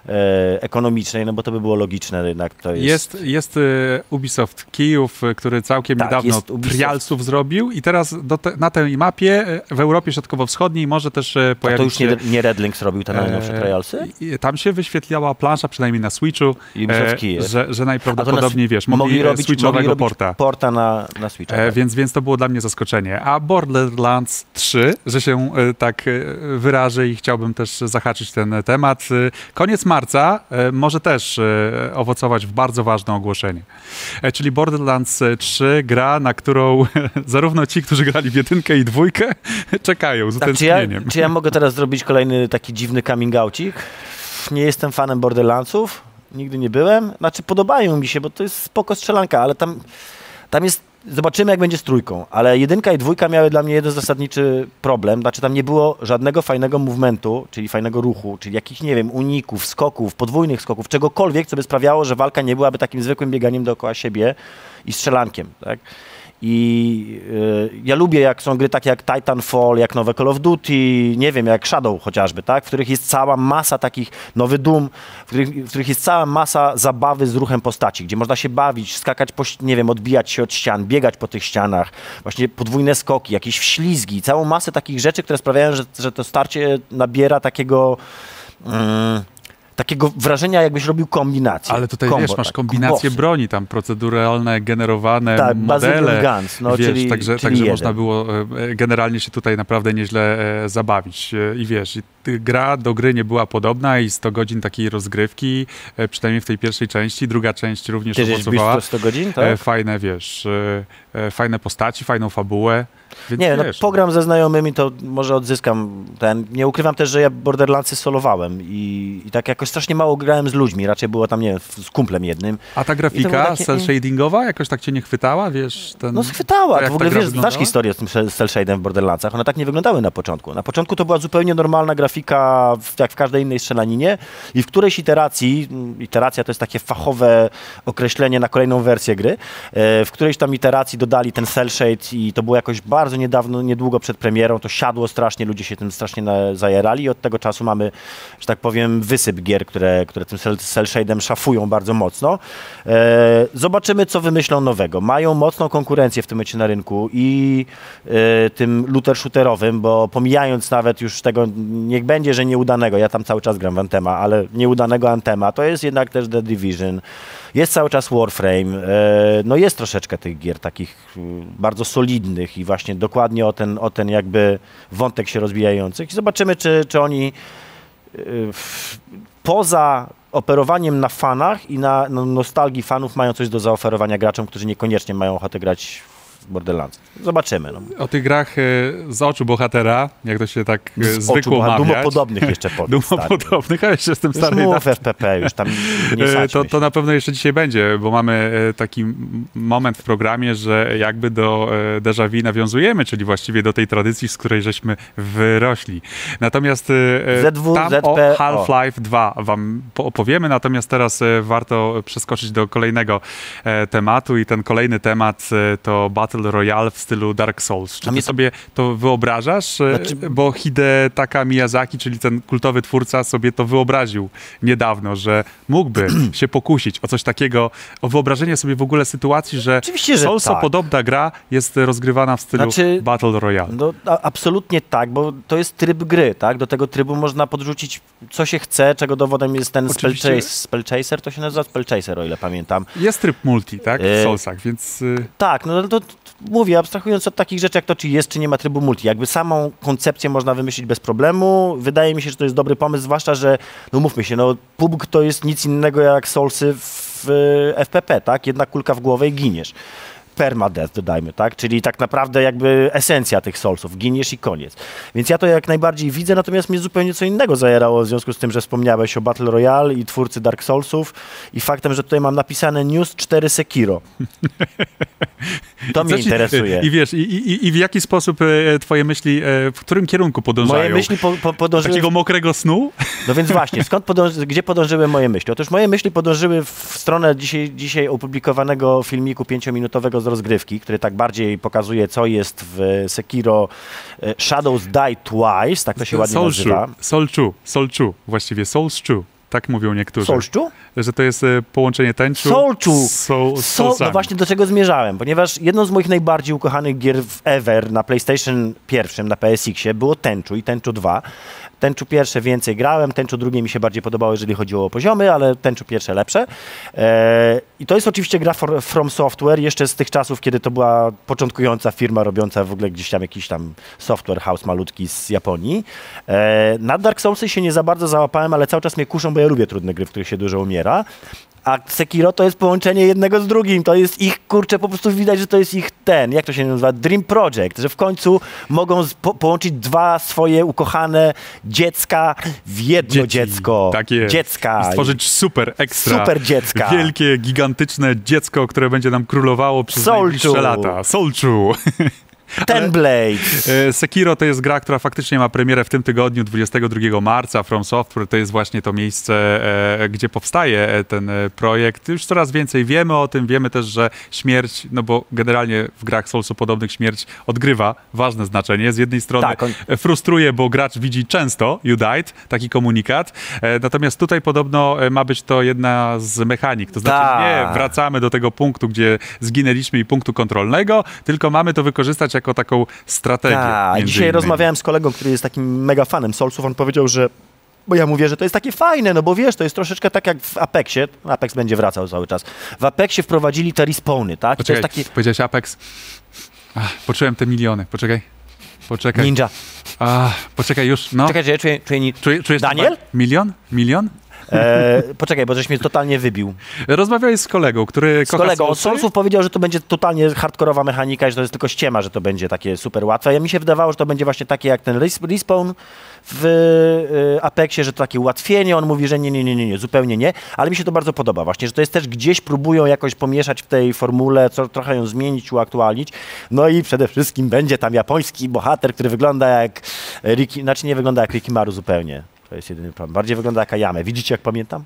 e, ekonomicznej, no bo to by było logiczne jednak. To jest, Jest, jest y, Ubisoft Kijów, y, który całkiem Tak, niedawno trialsów zrobił i teraz te, na tej mapie y, w Europie Środkowo-Wschodniej może też y, A pojawić to już nie, nie Red Links robił te najnowsze e, trialsy? Tam się wyświetlała plansza, przynajmniej na Switchu, Ubisoft Kijów. że, że najprawdopodobniej, wiesz, mogli, mogli e, robić, mogli switchowego robić porta. porta na, na Switcha. E, tak. więc, więc to było dla mnie zaskoczenie. A Borderlands 3, że się e, tak e, wyrażę i chciałbym też zahaczyć ten temat. E, Koniec marca e, może też e, owocować w bardzo ważne ogłoszenie. E, Czyli Borderlands 3, gra, na którą zarówno ci, którzy grali w jedynkę i dwójkę, czekają z Tak, czy, ja, utęsknieniem. czy ja mogę teraz zrobić kolejny taki dziwny coming outik? Nie jestem fanem Borderlandsów, nigdy nie byłem. Znaczy podobają mi się, bo to jest spoko strzelanka, ale tam, tam jest, zobaczymy jak będzie z trójką, ale jedynka i dwójka miały dla mnie jeden zasadniczy problem, znaczy tam nie było żadnego fajnego movementu, czyli fajnego ruchu, czyli jakichś, nie wiem, uników, skoków, podwójnych skoków, czegokolwiek, co by sprawiało, że walka nie byłaby takim zwykłym bieganiem dookoła siebie i strzelankiem, tak? I y, ja lubię, jak są gry takie jak Titanfall, jak nowe Call of Duty, nie wiem, jak Shadow chociażby, tak? w których jest cała masa takich, nowy Doom, w których, w których jest cała masa zabawy z ruchem postaci, gdzie można się bawić, skakać, po, nie wiem, odbijać się od ścian, biegać po tych ścianach, właśnie podwójne skoki, jakieś wślizgi, całą masę takich rzeczy, które sprawiają, że, że to starcie nabiera takiego... Mm, Takiego wrażenia, jakbyś robił kombinację. Ale tutaj Combo, wiesz, masz tak, kombinacje kombosy. broni, tam proceduralne, generowane Tak, modele. Guns, no, wiesz, czyli- także, czyli także można było e, generalnie się tutaj naprawdę nieźle e, zabawić. E, I wiesz, i gra do gry nie była podobna i 100 godzin takiej rozgrywki, e, przynajmniej w tej pierwszej części. Druga część również Ty owocowała. bił 100 godzin, tak? E, Fajne, wiesz, e, fajne postaci, fajną fabułę. Więc Nie, no wiesz, pogram ze znajomymi, to może odzyskam ten. Nie ukrywam też, że ja Borderlandsy solowałem i, i tak jakoś strasznie mało grałem z ludźmi. Raczej było tam, nie wiem, z kumplem jednym. A ta grafika takie- cel shadingowa jakoś tak cię nie chwytała, wiesz? Ten, No schwytała. W ogóle wiesz, znasz historię z tym cel- cel shadem w Borderlandsach. One tak nie wyglądały na początku. Na początku to była zupełnie normalna grafika, w, jak w każdej innej strzelaninie i w którejś iteracji, mm, iteracja to jest takie fachowe określenie na kolejną wersję gry, e, w którejś tam iteracji dodali ten cel shade i to było jakoś bardzo niedawno, niedługo przed premierą, to siadło strasznie, ludzie się tym strasznie zajerali i od tego czasu mamy, że tak powiem, wysyp gier, które, które tym cel, cel shade'em szafują bardzo mocno. E, zobaczymy, co wymyślą nowego. Mają mocną konkurencję w tym momencie na rynku i e, tym looter shooterowym, bo pomijając nawet już tego, niech będzie, że nieudanego, ja tam cały czas gram w Antema, ale nieudanego Antema, to jest jednak też The Division, jest cały czas Warframe, e, no jest troszeczkę tych gier takich y, bardzo solidnych i właśnie dokładnie o ten, o ten jakby wątek się rozwijających. I zobaczymy, czy, czy oni y, poza operowaniem na fanach i na no, nostalgii fanów mają coś do zaoferowania graczom, którzy niekoniecznie mają ochotę grać Borderlands. Zobaczymy. No. O tych grach e, z oczu bohatera, jak to się tak e, Z zwykło oczu, mawiać. dumopodobnych jeszcze stary. Dumopodobnych, a jeszcze jestem Już stary. mów FPP, już tam nie E, to, to na pewno jeszcze dzisiaj będzie, bo mamy taki moment w programie, że jakby do déjà vu nawiązujemy, czyli właściwie do tej tradycji, z której żeśmy wyrośli. Natomiast ZW, tam ZP, o. Half-Life 2 wam po- opowiemy, natomiast teraz warto przeskoczyć do kolejnego tematu i ten kolejny temat to Battle Royale w stylu Dark Souls. Czy ty sobie to wyobrażasz? E, Znaczy- Bo Hidetaka Miyazaki, czyli ten kultowy twórca, sobie to wyobraził niedawno, że mógłby się pokusić o coś takiego, o wyobrażenie sobie w ogóle sytuacji, że Oczywiście, że Soulso tak. podobna gra jest rozgrywana w stylu Znaczy- Battle Royale. No, a, absolutnie tak, bo to jest tryb gry, tak? Do tego trybu można podrzucić co się chce, czego dowodem jest ten Oczywiście- Spellchaser, Spellchaser, to się nazywa Spellchaser, o ile pamiętam. Jest tryb multi, tak? W E, Soulsach, więc... y, Tak, no to mówię, abstrahując od takich rzeczy jak to, czy jest, czy nie ma trybu multi. Jakby samą koncepcję można wymyślić bez problemu. Wydaje mi się, że to jest dobry pomysł, zwłaszcza, że, no mówmy się, no PUBG to jest nic innego jak Soulsy w FPP, tak? Jedna kulka w głowę i giniesz. Permadeath dodajmy, tak? Czyli tak naprawdę jakby esencja tych Soulsów. Giniesz i koniec. Więc ja to jak najbardziej widzę, natomiast mnie zupełnie co innego zajerało w związku z tym, że wspomniałeś o Battle Royale i twórcy Dark Soulsów i faktem, że tutaj mam napisane News 4 Sekiro. To mnie ci- interesuje. I wiesz, i, i, i w jaki sposób e, twoje myśli, e, w którym kierunku podążają? Moje myśli po, po, podążyły... Takiego mokrego snu? No więc właśnie, skąd podąży, gdzie podążyły moje myśli? Otóż moje myśli podążyły w stronę dzisiaj, dzisiaj opublikowanego filmiku pięciominutowego z rozgrywki, który tak bardziej pokazuje, co jest w Sekiro e, Shadows Die Twice, tak to się ładnie Soulshu, nazywa. Soulchu, Soulchu, właściwie Soulshu, tak mówią niektórzy. Soulshu? Że to jest e, połączenie tęczu Soulchu. z soul, Soul, no właśnie do czego zmierzałem, ponieważ jedną z moich najbardziej ukochanych gier ever na PlayStation pierwszym, na PSX-ie było Tenchu i Tenchu 2. Tenchu pierwsze więcej grałem, Tenchu drugie mi się bardziej podobało, jeżeli chodziło o poziomy, ale Tenchu pierwsze lepsze. E, I to jest oczywiście gra for, From Software, jeszcze z tych czasów, kiedy to była początkująca firma robiąca w ogóle gdzieś tam jakiś tam software house malutki z Japonii. E, na Dark Soulsy się nie za bardzo załapałem, ale cały czas mnie kuszą, bo ja lubię trudne gry, w których się dużo umiera. A Sekiro to jest połączenie jednego z drugim. To jest ich, kurczę, po prostu widać, że to jest ich ten, jak to się nazywa, Dream Project, że w końcu mogą po, połączyć dwa swoje ukochane dziecka w jedno Dzieci, dziecko. Tak jest. Dziecka. I stworzyć super ekstra. Super dziecka. Wielkie, gigantyczne dziecko, które będzie nam królowało przez Soulchu. najbliższe lata. Soulchu. Ten Blades. E, Sekiro to jest gra, która faktycznie ma premierę w tym tygodniu, 22 marca. From Software to jest właśnie to miejsce, e, gdzie powstaje e, ten projekt. Już coraz więcej wiemy o tym. Wiemy też, że śmierć, no bo generalnie w grach Soulsu podobnych śmierć odgrywa ważne znaczenie. Z jednej strony Tak, on- frustruje, bo gracz widzi często you died, taki komunikat. Natomiast tutaj podobno ma być to jedna z mechanik. To znaczy Tak. nie wracamy do tego punktu, gdzie zginęliśmy i punktu kontrolnego, tylko mamy to wykorzystać jako taką strategię. Tak, między dzisiaj innymi. rozmawiałem z kolegą, który jest takim mega fanem Soulsów, on powiedział, że bo ja mówię, że to jest takie fajne, no bo wiesz, to jest troszeczkę tak jak w Apexie, Apex będzie wracał cały czas. W Apexie wprowadzili te respawny, tak? I to Poczekaj, jest taki powiedziałeś Apex. Ach, poczułem te miliony. Poczekaj. Poczekaj. ninja. Ach, poczekaj już, no. Czekajcie, ja czuję, czuję ni- Czuję, czujesz Daniel? Milion? Milion? E, poczekaj, bo żeś mnie totalnie wybił. Rozmawiałeś z kolegą, który Z kocha kolegą od Soulsy? Soulsów powiedział, że to będzie totalnie hardkorowa mechanika i że to jest tylko ściema, że to będzie takie super łatwe. Ja mi się wydawało, że to będzie właśnie takie jak ten res- respawn w y, Apexie, że to takie ułatwienie. On mówi, że nie, nie, nie, nie, nie, zupełnie nie, ale mi się to bardzo podoba właśnie, że to jest też gdzieś próbują jakoś pomieszać w tej formule, co, trochę ją zmienić, uaktualnić. No i przede wszystkim będzie tam japoński bohater, który wygląda jak Riki, znaczy nie wygląda jak Rikimaru zupełnie. To jest jedyny problem. Bardziej wygląda jak Ayame. Widzicie jak pamiętam?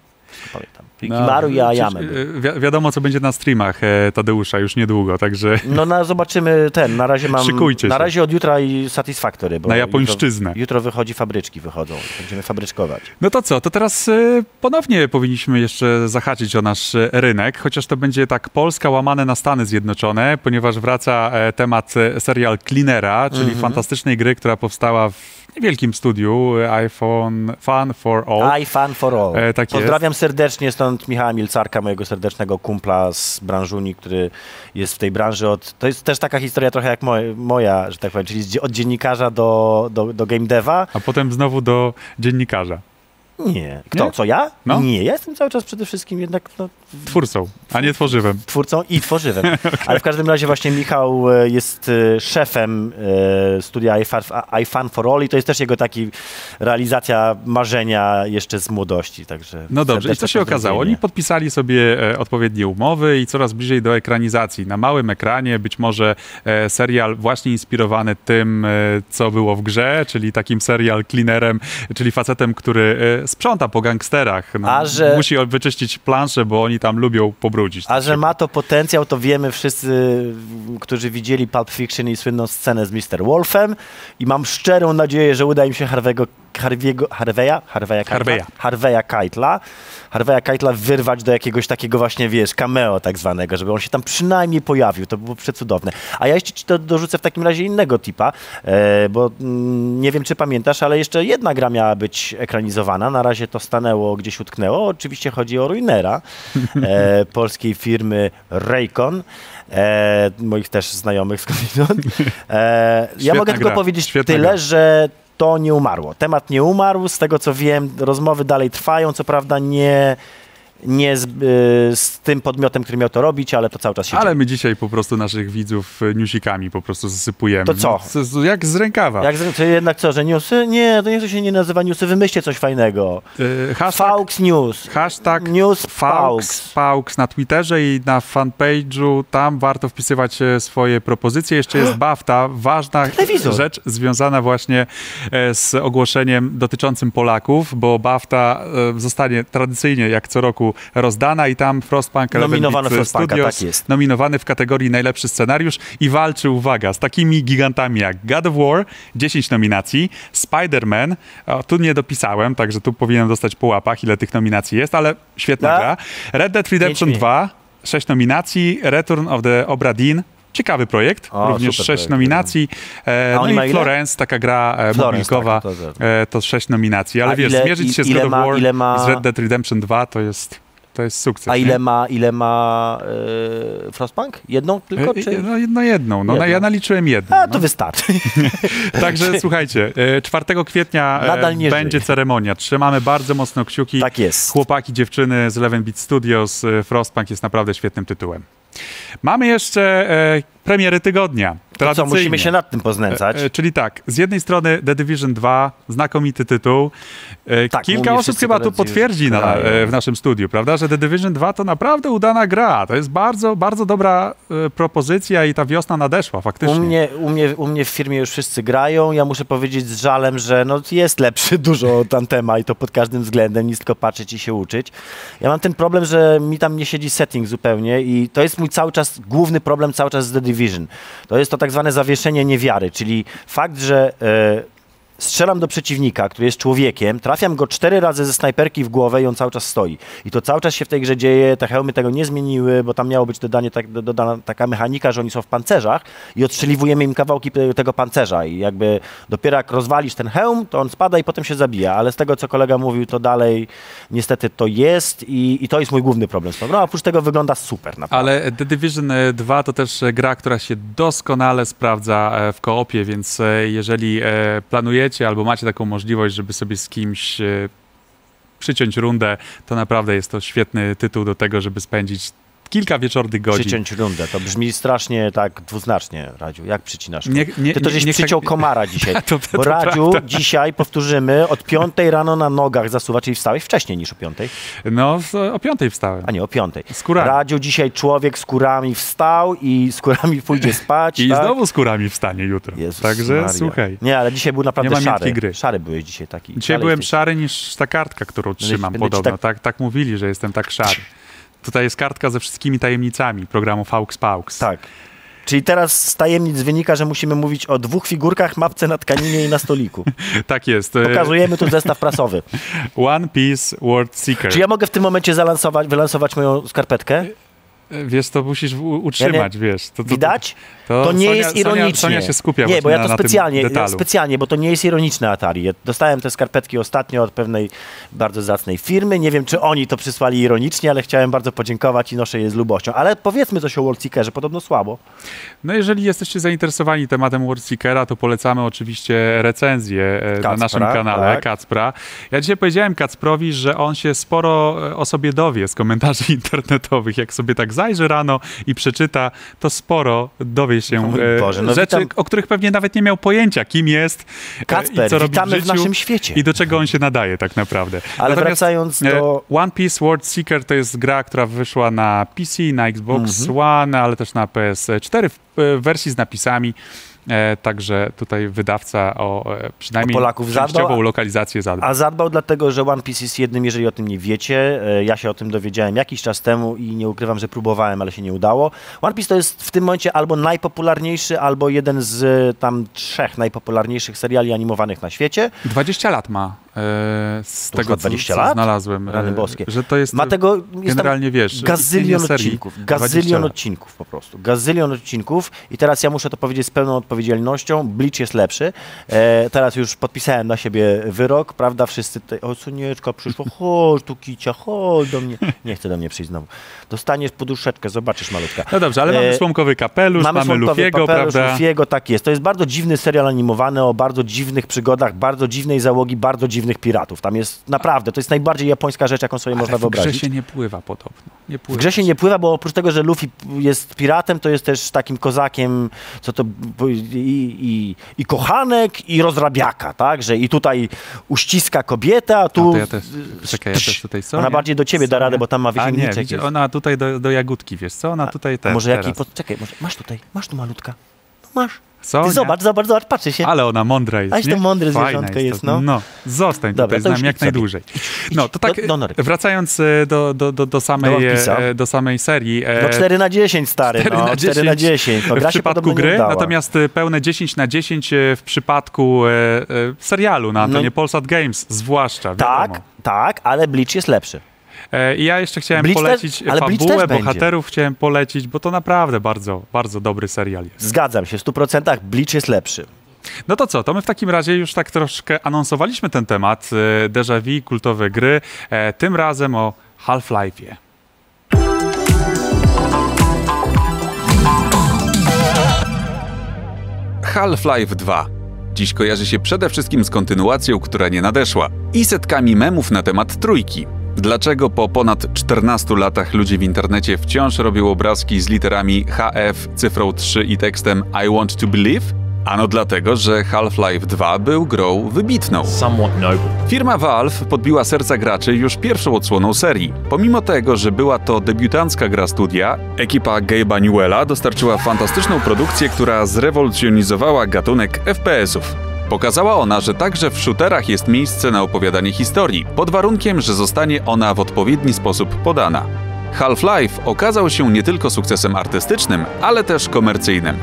Pamiętam. Rikimaru i No, Ayame. przecież, e, wi- wiadomo, co będzie na streamach e, Tadeusza już niedługo, także No na, zobaczymy ten, na razie mam... Szykujcie Na się. razie od jutra i Satisfactory, bo Na japońszczyznę. Jutro, jutro wychodzi fabryczki, wychodzą. Będziemy fabryczkować. No to co, to teraz e, ponownie powinniśmy jeszcze zahaczyć o nasz e, rynek, chociaż to będzie tak Polska łamane na Stany Zjednoczone, ponieważ wraca e, temat e, serial Cleanera, czyli Mhm. fantastycznej gry, która powstała w niewielkim studiu iPhone Fun for All. I Fun for All. E, tak. Pozdrawiam serdecznie stąd Michała Milcarka, mojego serdecznego kumpla z branżuni, który jest w tej branży od... To jest też taka historia trochę jak moja, moja że tak powiem, czyli od dziennikarza do, do, do game deva. A potem znowu do dziennikarza. Nie. Kto? Nie? Co, ja? No. Nie, ja jestem cały czas przede wszystkim jednak no, Twórcą, a nie tworzywem. twórcą i tworzywem. Ale w każdym razie właśnie Michał e, jest e, szefem e, studia iFun for All i to jest też jego taki realizacja marzenia jeszcze z młodości, także No dobrze, i co się okazało? Oni podpisali sobie odpowiednie umowy i coraz bliżej do ekranizacji. Na małym ekranie być może serial właśnie inspirowany tym, co było w grze, czyli takim serial cleanerem, czyli facetem, który sprząta po gangsterach. No, A że- Musi wyczyścić planszę, bo oni tam lubią pobrudzić. A że ma to potencjał, to wiemy wszyscy, którzy widzieli Pulp Fiction i słynną scenę z Mr. Wolfem i mam szczerą nadzieję, że uda im się Harvey'ego, Harvey'ego, Harvey'a? Harvey'a Keitla? Harvey'a. Harvey'a Keitla. Harvey'a Keitla wyrwać do jakiegoś takiego właśnie, wiesz, cameo tak zwanego, żeby on się tam przynajmniej pojawił. To było przecudowne. A ja jeszcze ci to dorzucę w takim razie innego tipa, e, bo mm, nie wiem, czy pamiętasz, ale jeszcze jedna gra miała być ekranizowana. Na razie to stanęło, gdzieś utknęło. Oczywiście chodzi o Ruinera e, polskiej firmy Raycon. E, moich też znajomych skądinąd. E, ja mogę tylko gra. powiedzieć Świetna tyle, gra. że to nie umarło. Temat nie umarł, z tego co wiem, rozmowy dalej trwają, co prawda nie, nie z, y, z tym podmiotem, który miał to robić, ale to cały czas się Ale dzieje. my dzisiaj po prostu naszych widzów e, newsikami po prostu zasypujemy. To co? No, jak z rękawa. Jak, z- to jednak co, że newsy? Nie, to niech to się nie nazywa newsy, wymyślcie coś fajnego. E, hashtag, Faux News. hashtag News Faux, na Twitterze i na fanpage'u. Tam warto wpisywać e, swoje propozycje. Jeszcze jest BAFTA, ważna Telewizor. rzecz związana właśnie e, z ogłoszeniem dotyczącym Polaków, bo BAFTA e, zostanie tradycyjnie jak co roku rozdana i tam Frostpunk Nominowany Studios tak jest. nominowany w kategorii najlepszy scenariusz i walczy, uwaga, z takimi gigantami jak God of War, 10 nominacji, Spider-Man, o, tu nie dopisałem, także tu powinienem dostać po łapach, ile tych nominacji jest, ale świetna Tak? gra. Red Dead Redemption Pięć 2, 6 nominacji, Return of the Obra Dinn, Ciekawy projekt, O, również sześć projekt. nominacji. E, no i? Florence, taka gra e, Florence, mobilkowa, tak, to- to- e, to sześć nominacji. Ale A wiesz, ile- zmierzyć się z God ma- War ma- z Red Dead Redemption 2 to jest, to jest sukces. A nie? ile ma, ile ma e, Frostpunk? Jedną tylko, czy... No, no jedną, no, Jedną. ja naliczyłem jedną. A, no. to wystarczy. Także słuchajcie, e, 4 kwietnia nie będzie żyje. ceremonia. Trzymamy bardzo mocno kciuki. Tak jest. Chłopaki, dziewczyny z Eleven Beat Studios, Frostpunk jest naprawdę świetnym tytułem. Mamy jeszcze e, premiery tygodnia. Co, Tradycyjnie. musimy się nad tym poznęcać. E, e, czyli tak, z jednej strony The Division 2, znakomity tytuł. E, Tak, Kilka osób chyba tu koledzy potwierdzi na, grają. e, w naszym studiu, prawda, że The Division 2 to naprawdę udana gra. To jest bardzo, bardzo dobra e, propozycja i ta wiosna nadeszła faktycznie. U mnie, u, mnie, u mnie w firmie już wszyscy grają. Ja muszę powiedzieć z żalem, że no jest lepszy dużo od Antema i to pod każdym względem, nic tylko patrzeć i się uczyć. Ja mam ten problem, że mi tam nie siedzi setting zupełnie i to jest mój cały czas, główny problem cały czas z The Division. To jest to tak zwane zawieszenie niewiary, czyli fakt, że e, strzelam do przeciwnika, który jest człowiekiem, trafiam go cztery razy ze snajperki w głowę i on cały czas stoi. I to cały czas się w tej grze dzieje, te hełmy tego nie zmieniły, bo tam miało być dodanie, tak, do- dodana taka mechanika, że oni są w pancerzach i odstrzeliwujemy im kawałki te- tego pancerza. I jakby dopiero jak rozwalisz ten hełm, to on spada i potem się zabija, ale z tego, co kolega mówił, to dalej niestety to jest i, i to jest mój główny problem grą, a oprócz tego wygląda super naprawdę. Ale The Division e, 2 to też e, gra, która się doskonale sprawdza e, w koopie, więc e, jeżeli e, albo macie taką możliwość, żeby sobie z kimś e, przyciąć rundę, to naprawdę jest to świetny tytuł do tego, żeby spędzić kilka wieczornych godzin. Przyciąć rundę, to brzmi strasznie tak dwuznacznie, Radziu. Jak przycinasz? Nie- nie- Ty to żeś nie- nie- przyciął komara dzisiaj. To- to bo Radziu prawda. dzisiaj, powtórzymy, od piątej rano na nogach zasuwa, czyli wstałeś wcześniej niż o piątej. No, z- o piątej wstałem. A nie, o piątej. Skórami. Radziu dzisiaj człowiek z kurami wstał i z kurami pójdzie spać. I tak? znowu z kurami wstanie jutro. Jezus Także Maria. słuchaj. Nie, ale dzisiaj był naprawdę Nie szary. gry. Szary byłeś dzisiaj taki. Dzisiaj byłem jesteś- szary niż ta kartka, którą trzymam podobno. tak- Tak... Tak, mówili, że jestem tak szary. Tutaj jest kartka ze wszystkimi tajemnicami programu Faux Paux. Tak. Czyli teraz z tajemnic wynika, że musimy mówić o dwóch figurkach, mapce na tkaninie i na stoliku. tak jest. Pokazujemy tu zestaw prasowy. One Piece World Seeker. Czy ja mogę w tym momencie zalansować, wylansować moją skarpetkę? Wiesz, to musisz utrzymać, Ja wiesz. To, to, Widać? To, To nie Sonia, jest ironicznie. Sonia, Sonia się skupia Nie, bo ja na, to na specjalnie, detalu. specjalnie, bo to nie jest ironiczne Atari. Ja dostałem te skarpetki ostatnio od pewnej bardzo zacnej firmy. Nie wiem, czy oni to przysłali ironicznie, ale chciałem bardzo podziękować i noszę je z lubością. Ale powiedzmy coś o World Seekerze, podobno słabo. No jeżeli jesteście zainteresowani tematem World Seekera, to polecamy oczywiście recenzję e, na Kacpra, naszym kanale tak. Kacpra. Ja dzisiaj powiedziałem Kacprowi, że on się sporo e, o sobie dowie z komentarzy internetowych. Jak sobie tak zajrzy rano i przeczyta, to sporo dowie się e, Boże, no rzeczy, witam. o których pewnie nawet nie miał pojęcia, kim jest Kacper, i co robi witamy w w życiu naszym świecie. i do czego on się nadaje tak naprawdę. Ale wracając e, do- One Piece World Seeker to jest gra, która wyszła na PC, na Xbox Mhm. One, ale też na PS4 w e, wersji z napisami. E, także tutaj wydawca o e, przynajmniej O Polaków zadbał, lokalizację zadbał. A zadbał dlatego, że One Piece jest jednym, jeżeli o tym nie wiecie. E, Ja się o tym dowiedziałem jakiś czas temu i nie ukrywam, że próbowałem, ale się nie udało. One Piece to jest w tym momencie albo najpopularniejszy, albo jeden z tam trzech najpopularniejszych seriali animowanych na świecie. 20 lat ma z To tego, ma 20 co, co lat? znalazłem. Rany e, boskie. Że to jest Ma tego jest generalnie, wiesz, gazylion odcinków. 20 Gazylion odcinków po prostu. Gazylion odcinków i teraz ja muszę to powiedzieć z pełną odpowiedzialnością. Bleach jest lepszy. E, teraz już podpisałem na siebie wyrok, prawda? Wszyscy tutaj, o Sonieczka przyszło, chodź tu kicia, chodź do mnie. Nie chcę do mnie przyjść znowu. Dostaniesz poduszeczkę, zobaczysz malutka. No dobrze, ale mamy E, słomkowy kapelusz, mamy, słomkowy Lufiego, papelusz, prawda? Lufiego, tak jest. To jest bardzo dziwny serial animowany o bardzo dziwnych przygodach, bardzo dziwnej załogi, bardzo dziwnych piratów. Tam jest naprawdę, to jest najbardziej japońska rzecz, jaką sobie można Ale w grze wyobrazić. się nie pływa podobno. Nie W pływa. grze się nie pływa, bo oprócz tego, że Luffy jest piratem, to jest też takim kozakiem, co to i, i, i kochanek, i rozrabiaka, tak? Że i tutaj uściska kobietę, a A tu... to ja też, czekaj, ja też tutaj. Ona bardziej do ciebie da radę, bo tam ma A nie, ona tutaj do, do jagódki, wiesz co? Ona tutaj te, A może jaki... Pod... Czekaj, może... masz tutaj, masz tu malutka. No masz. Sonia? Ty zobacz, zobacz, zobacz, patrzy się. Ale ona mądra jest, Aś to nie? mądre Fajna zwierzątko jest, no. No, zostań Dobra, tutaj to z nami jak najdłużej. No, to tak, Do- do wracając e, do, do, do, do, samej, Piece'a. e, do samej serii. e, No 4 na 10, stary, 4 no, na 4 na 10. No, w przypadku gry, natomiast pełne 10 na 10 e, w przypadku serialu na antenie No- Polsat Games, zwłaszcza, wiadomo. Tak, tak, ale Bleach jest lepszy. E, I ja jeszcze chciałem Bleach polecić też- ale Bleach fabułę, też będzie. bohaterów chciałem polecić, bo to naprawdę bardzo, bardzo dobry serial jest. Zgadzam się, w 100% Bleach jest lepszy. No to co, to my w takim razie już tak troszkę anonsowaliśmy ten temat, e, déjà vu, kultowe gry, e, tym razem o Half-Life'ie. Half-Life 2. Dziś kojarzy się przede wszystkim z kontynuacją, która nie nadeszła i setkami memów na temat trójki. Dlaczego po ponad 14 latach ludzie w internecie wciąż robią obrazki z literami HF, cyfrą 3 i tekstem I want to believe? Ano dlatego, że Half-Life 2 był grą wybitną. Firma Valve podbiła serca graczy już pierwszą odsłoną serii. Pomimo tego, że była to debiutancka gra studia, ekipa Gabe'a Newella dostarczyła fantastyczną produkcję, która zrewolucjonizowała gatunek FPS-ów. Pokazała ona, że także w shooterach jest miejsce na opowiadanie historii, pod warunkiem, że zostanie ona w odpowiedni sposób podana. Half-Life okazał się nie tylko sukcesem artystycznym, ale też komercyjnym.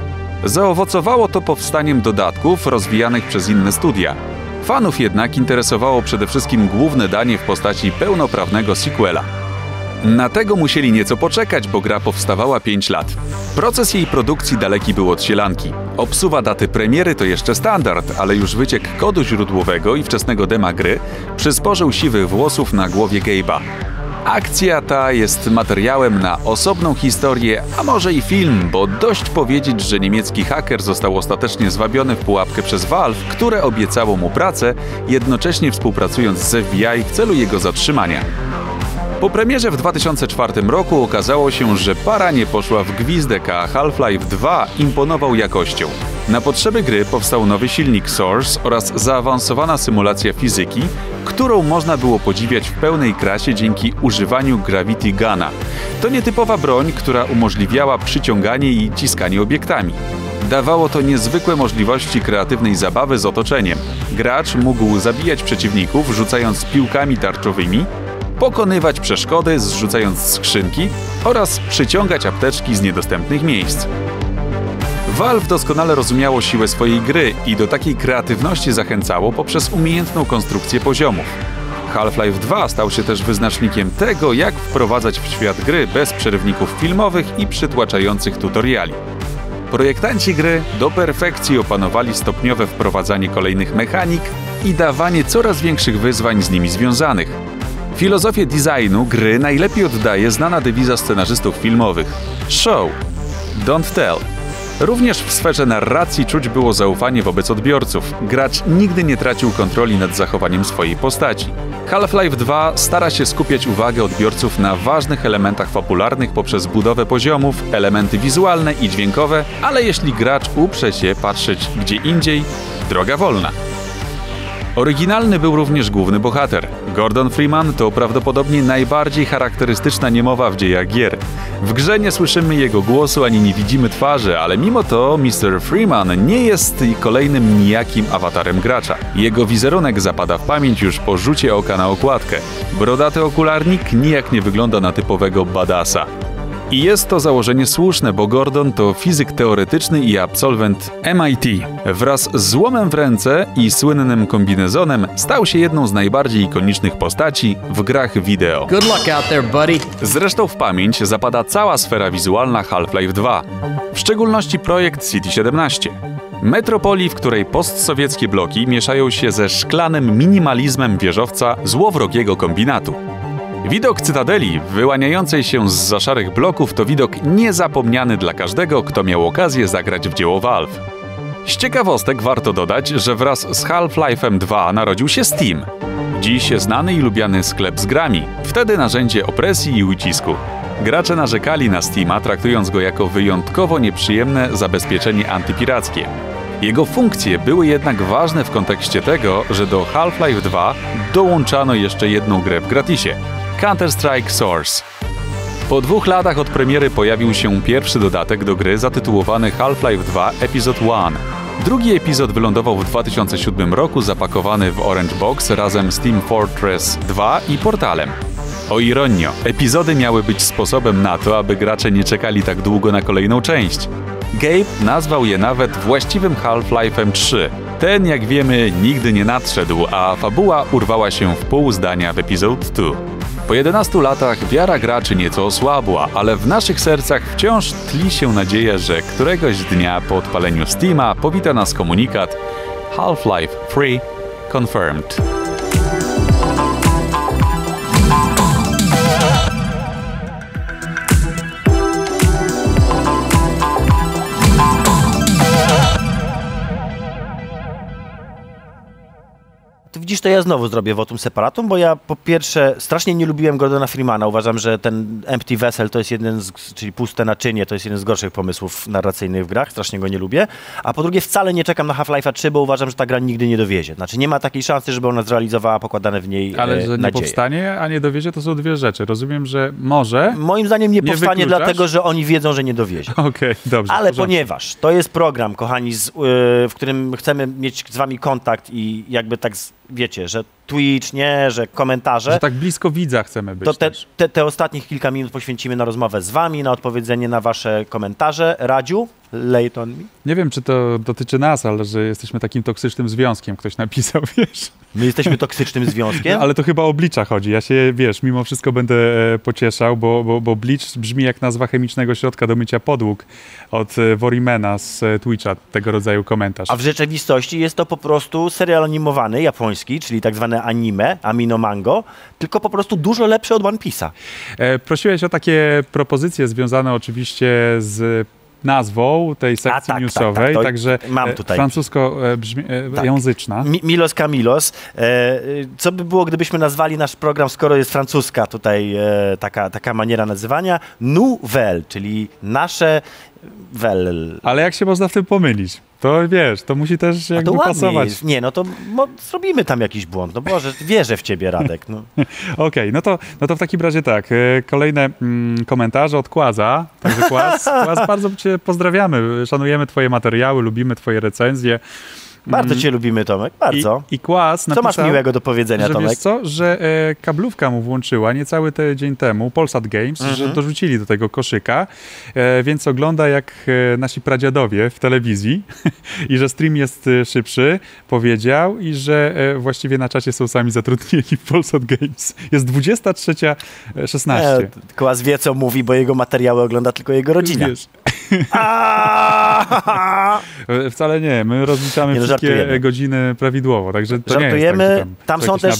Zaowocowało to powstaniem dodatków rozwijanych przez inne studia. Fanów jednak interesowało przede wszystkim główne danie w postaci pełnoprawnego sequela. Na tego musieli nieco poczekać, bo gra powstawała 5 lat. Proces jej produkcji daleki był od sielanki. Obsuwa daty premiery to jeszcze standard, ale już wyciek kodu źródłowego i wczesnego dema gry przysporzył siwych włosów na głowie Gabe'a. Akcja ta jest materiałem na osobną historię, a może i film, bo dość powiedzieć, że niemiecki haker został ostatecznie zwabiony w pułapkę przez Valve, które obiecało mu pracę, jednocześnie współpracując z FBI w celu jego zatrzymania. Po premierze w 2004 roku okazało się, że para nie poszła w gwizdek, a Half-Life 2 imponował jakością. Na potrzeby gry powstał nowy silnik Source oraz zaawansowana symulacja fizyki, którą można było podziwiać w pełnej krasie dzięki używaniu Gravity Guna. To nietypowa broń, która umożliwiała przyciąganie i ciskanie obiektami. Dawało to niezwykłe możliwości kreatywnej zabawy z otoczeniem. Gracz mógł zabijać przeciwników rzucając piłkami tarczowymi, pokonywać przeszkody zrzucając skrzynki oraz przyciągać apteczki z niedostępnych miejsc. Valve doskonale rozumiało siłę swojej gry i do takiej kreatywności zachęcało poprzez umiejętną konstrukcję poziomów. Half-Life 2 stał się też wyznacznikiem tego, jak wprowadzać w świat gry bez przerywników filmowych i przytłaczających tutoriali. Projektanci gry do perfekcji opanowali stopniowe wprowadzanie kolejnych mechanik i dawanie coraz większych wyzwań z nimi związanych. Filozofię designu gry najlepiej oddaje znana dewiza scenarzystów filmowych Show, don't tell. Również w sferze narracji czuć było zaufanie wobec odbiorców. Gracz nigdy nie tracił kontroli nad zachowaniem swojej postaci. Half-Life 2 stara się skupiać uwagę odbiorców na ważnych elementach fabularnych poprzez budowę poziomów, elementy wizualne i dźwiękowe, ale jeśli gracz uprze się patrzeć gdzie indziej, droga wolna. Oryginalny był również główny bohater. Gordon Freeman to prawdopodobnie najbardziej charakterystyczna niemowa w dziejach gier. W grze nie słyszymy jego głosu ani nie widzimy twarzy, ale mimo to Mr. Freeman nie jest kolejnym nijakim awatarem gracza. Jego wizerunek zapada w pamięć już po rzucie oka na okładkę. Brodaty okularnik nijak nie wygląda na typowego badasa. I jest to założenie słuszne, bo Gordon to fizyk teoretyczny i absolwent MIT. Wraz z złomem w ręce i słynnym kombinezonem stał się jedną z najbardziej ikonicznych postaci w grach wideo. Good luck out there, buddy. Zresztą w pamięć zapada cała sfera wizualna Half-Life 2, w szczególności projekt City 17. Metropolii, w której postsowieckie bloki mieszają się ze szklanym minimalizmem wieżowca złowrogiego kombinatu. Widok cytadeli wyłaniającej się z za szarych bloków to widok niezapomniany dla każdego, kto miał okazję zagrać w dzieło Valve. Z ciekawostek warto dodać, że wraz z Half-Life'em 2 narodził się Steam. Dziś znany i lubiany sklep z grami, wtedy narzędzie opresji i ucisku. Gracze narzekali na Steama, traktując go jako wyjątkowo nieprzyjemne zabezpieczenie antypirackie. Jego funkcje były jednak ważne w kontekście tego, że do Half-Life 2 dołączano jeszcze jedną grę w gratisie Counter-Strike Source. Po dwóch latach od premiery pojawił się pierwszy dodatek do gry zatytułowany Half-Life 2 Episode 1. Drugi epizod wylądował w 2007 roku zapakowany w Orange Box razem z Team Fortress 2 i portalem. O ironio, epizody miały być sposobem na to, aby gracze nie czekali tak długo na kolejną część. Gabe nazwał je nawet właściwym Half-Life'em 3. Ten, jak wiemy, nigdy nie nadszedł, a fabuła urwała się w pół zdania w Episode 2. Po 11 latach wiara graczy nieco osłabła, ale w naszych sercach wciąż tli się nadzieja, że któregoś dnia po odpaleniu Steama powita nas komunikat Half-Life Free Confirmed. Widzisz, to ja znowu zrobię votum separatum, bo ja po pierwsze strasznie nie lubiłem Gordona Freemana. Uważam, że ten Empty Vessel to jest jeden z, czyli puste naczynie, to jest jeden z gorszych pomysłów narracyjnych w grach, strasznie go nie lubię. A po drugie wcale nie czekam na Half-Life'a 3, bo uważam, że ta gra nigdy nie dowiezie. Znaczy nie ma takiej szansy, żeby ona zrealizowała pokładane w niej Ale e, że nie nadzieje. powstanie, a nie dowiezie, to są dwie rzeczy. Rozumiem, że może. Moim zdaniem nie, Nie powstanie wykluczasz? dlatego, że oni wiedzą, że nie dowiezie. Okej, dobrze. Ale ponieważ to jest program, kochani, z, y, w którym chcemy mieć z wami kontakt i jakby tak, z- wiecie, że Twitch, nie, że komentarze, Że tak blisko widza chcemy być. to te, te, te ostatnich kilka minut poświęcimy na rozmowę z wami, na odpowiedzenie na wasze komentarze. Radziu, lay it on me. Nie wiem, czy to dotyczy nas, ale że jesteśmy takim toksycznym związkiem, ktoś napisał, wiesz. My jesteśmy toksycznym związkiem. Ale to chyba o Blicza chodzi. Ja się, wiesz, mimo wszystko będę e, pocieszał, bo, bo, bo Bleach brzmi jak nazwa chemicznego środka do mycia podłóg od e, Worimena z e, Twitcha, tego rodzaju komentarz. A w rzeczywistości jest to po prostu serial animowany, japoński, czyli tak zwane anime, amino mango, tylko po prostu dużo lepszy od One Piece'a. E, prosiłeś o takie propozycje związane oczywiście z nazwą tej sekcji tak, tak, newsowej, tak, to także mam e, tutaj. francusko e, brzmi, e, Tak. języczna. Mi Milos Kamilos. Co by było, gdybyśmy nazwali nasz program, skoro jest francuska tutaj taka, taka maniera nazywania? Nouvelle, czyli nasze wel. Ale jak się można w tym pomylić? To wiesz, to musi też A jakby to pasować. jest. Nie, no to mo, zrobimy tam jakiś błąd. No Boże, wierzę w ciebie, Radek. No. Okej, no, to, no to w takim razie tak. e, Kolejne mm, komentarze od Kłaza. Także Kłaz, Kłaz, bardzo cię pozdrawiamy. Szanujemy twoje materiały, lubimy twoje recenzje. Bardzo Mm, cię lubimy, Tomek, bardzo. I, i Kłas Co masz napisał, miłego do powiedzenia, że Tomek? Wiesz co, że e, kablówka mu włączyła niecały tydzień temu, Polsat Games, Mhm. że dorzucili do tego koszyka, e, więc ogląda jak e, nasi pradziadowie w telewizji i że stream jest e, szybszy, powiedział i że e, właściwie na czacie są sami zatrudnieni w Polsat Games. Jest 23.16. E, Kłas wie, co mówi, bo jego materiały ogląda tylko jego rodzina. Wiesz. E, Wcale nie, my rozliczamy Nie, no, żartujemy. godziny prawidłowo, także to nie jest Żartujemy, tak, tam, tam są też,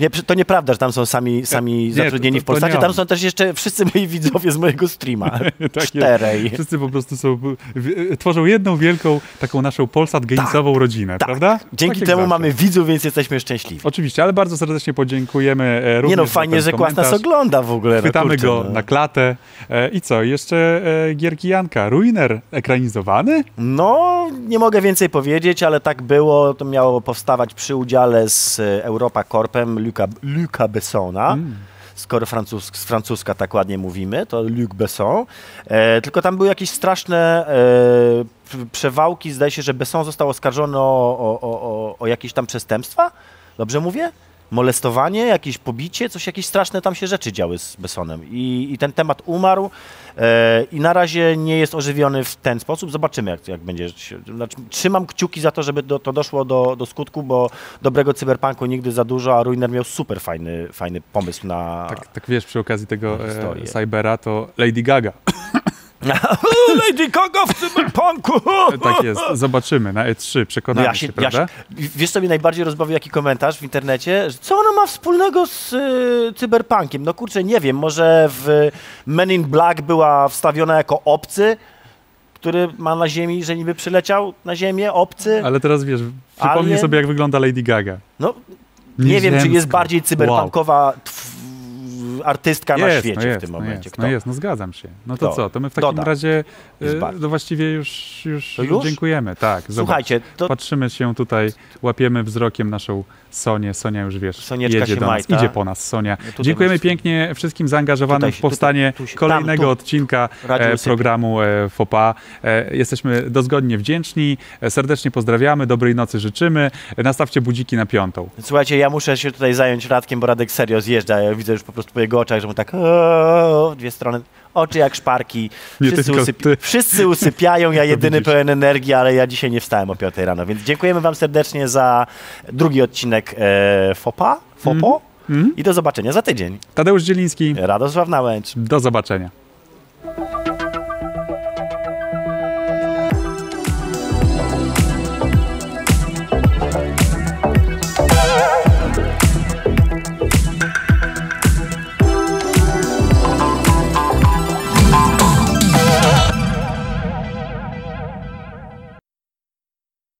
nie, to nieprawda, że tam są sami, sami Nie, zatrudnieni to- w to Polsacie, nie tam są też jeszcze wszyscy moi widzowie z mojego streama. Tak jest. Czterej. Wszyscy po prostu są, w- tworzą jedną wielką, taką naszą Polsat Gamesową rodzinę, prawda? Tak. Dzięki Tak jak temu zawsze. mamy widzów, więc jesteśmy szczęśliwi. Oczywiście, ale bardzo serdecznie podziękujemy również Nie no, fajnie, że Kłas nas ogląda w ogóle. No, Chwytamy kurczę, go no. na klatę. E, I co, jeszcze e, gierki Janka. Ruiner ekranizowany? No, nie mogę więcej powiedzieć, ale tak było. To miało powstawać przy udziale z e, Europa Corpem Luca, Luca Bessona. Mm. Skoro francus, z francuska tak ładnie mówimy, to Luc Besson. E, tylko tam były jakieś straszne e, przewałki. Zdaje się, że Besson został oskarżony o, o, o, o jakieś tam przestępstwa. Dobrze mówię? Molestowanie, jakieś pobicie, coś, jakieś straszne tam się rzeczy działy z Bessonem. I, i ten temat umarł e, i na razie nie jest ożywiony w ten sposób. Zobaczymy, jak, jak będzie. Znaczy, trzymam kciuki za to, żeby do, to doszło do, do skutku, bo dobrego cyberpunku nigdy za dużo, a Ruiner miał super fajny, fajny pomysł na... Tak, tak wiesz, przy okazji tego e, Cybera to Lady Gaga. Lady Gaga w cyberpunku! tak jest, zobaczymy na E3, No przekonamy ja się, się, ja prawda? się, wiesz, co mnie najbardziej rozbawił, jaki komentarz w internecie? Co ono ma wspólnego z y, cyberpunkiem? No kurczę, nie wiem, może w Men in Black była wstawiona jako obcy, który ma na ziemi, że niby przyleciał na ziemię, obcy. Ale teraz wiesz, przypomnij Alien? sobie, jak wygląda Lady Gaga. No, nie wiem, czy jest bardziej cyberpunkowa tw- artystka na Jest, świecie no jest, w tym no momencie. jest, Kto? no jest, no zgadzam się. No to Kto? co, to my w takim Doda. razie Jest bardzo. no właściwie już, już, już? dziękujemy. Tak, zobacz. Słuchajcie, to Patrzymy się tutaj, łapiemy wzrokiem naszą Sonię. Sonia już wiesz, Sonieczka jedzie do nas, majta. idzie po nas Sonia. No Dziękujemy masz- pięknie wszystkim zaangażowanym Tutaj w powstanie tutaj- tu się- kolejnego tam, odcinka e, programu e, FOPA. E, jesteśmy dozgodnie wdzięczni, serdecznie pozdrawiamy, dobrej nocy życzymy. Nastawcie budziki na piątą. Słuchajcie, ja muszę się tutaj zająć Radkiem, bo Radek serio zjeżdża. Ja widzę już po prostu po jego oczach, że mu tak o, dwie strony. Oczy jak szparki. Wszyscy, tylko usyp... ty. Wszyscy usypiają, ja jedyny pełen energii, ale ja dzisiaj nie wstałem o 5 rano. Więc dziękujemy wam serdecznie za drugi odcinek e, FOPA. FOPO. Mhm. I do zobaczenia za tydzień. Tadeusz Zieliński, Radosław Nałęcz. do zobaczenia.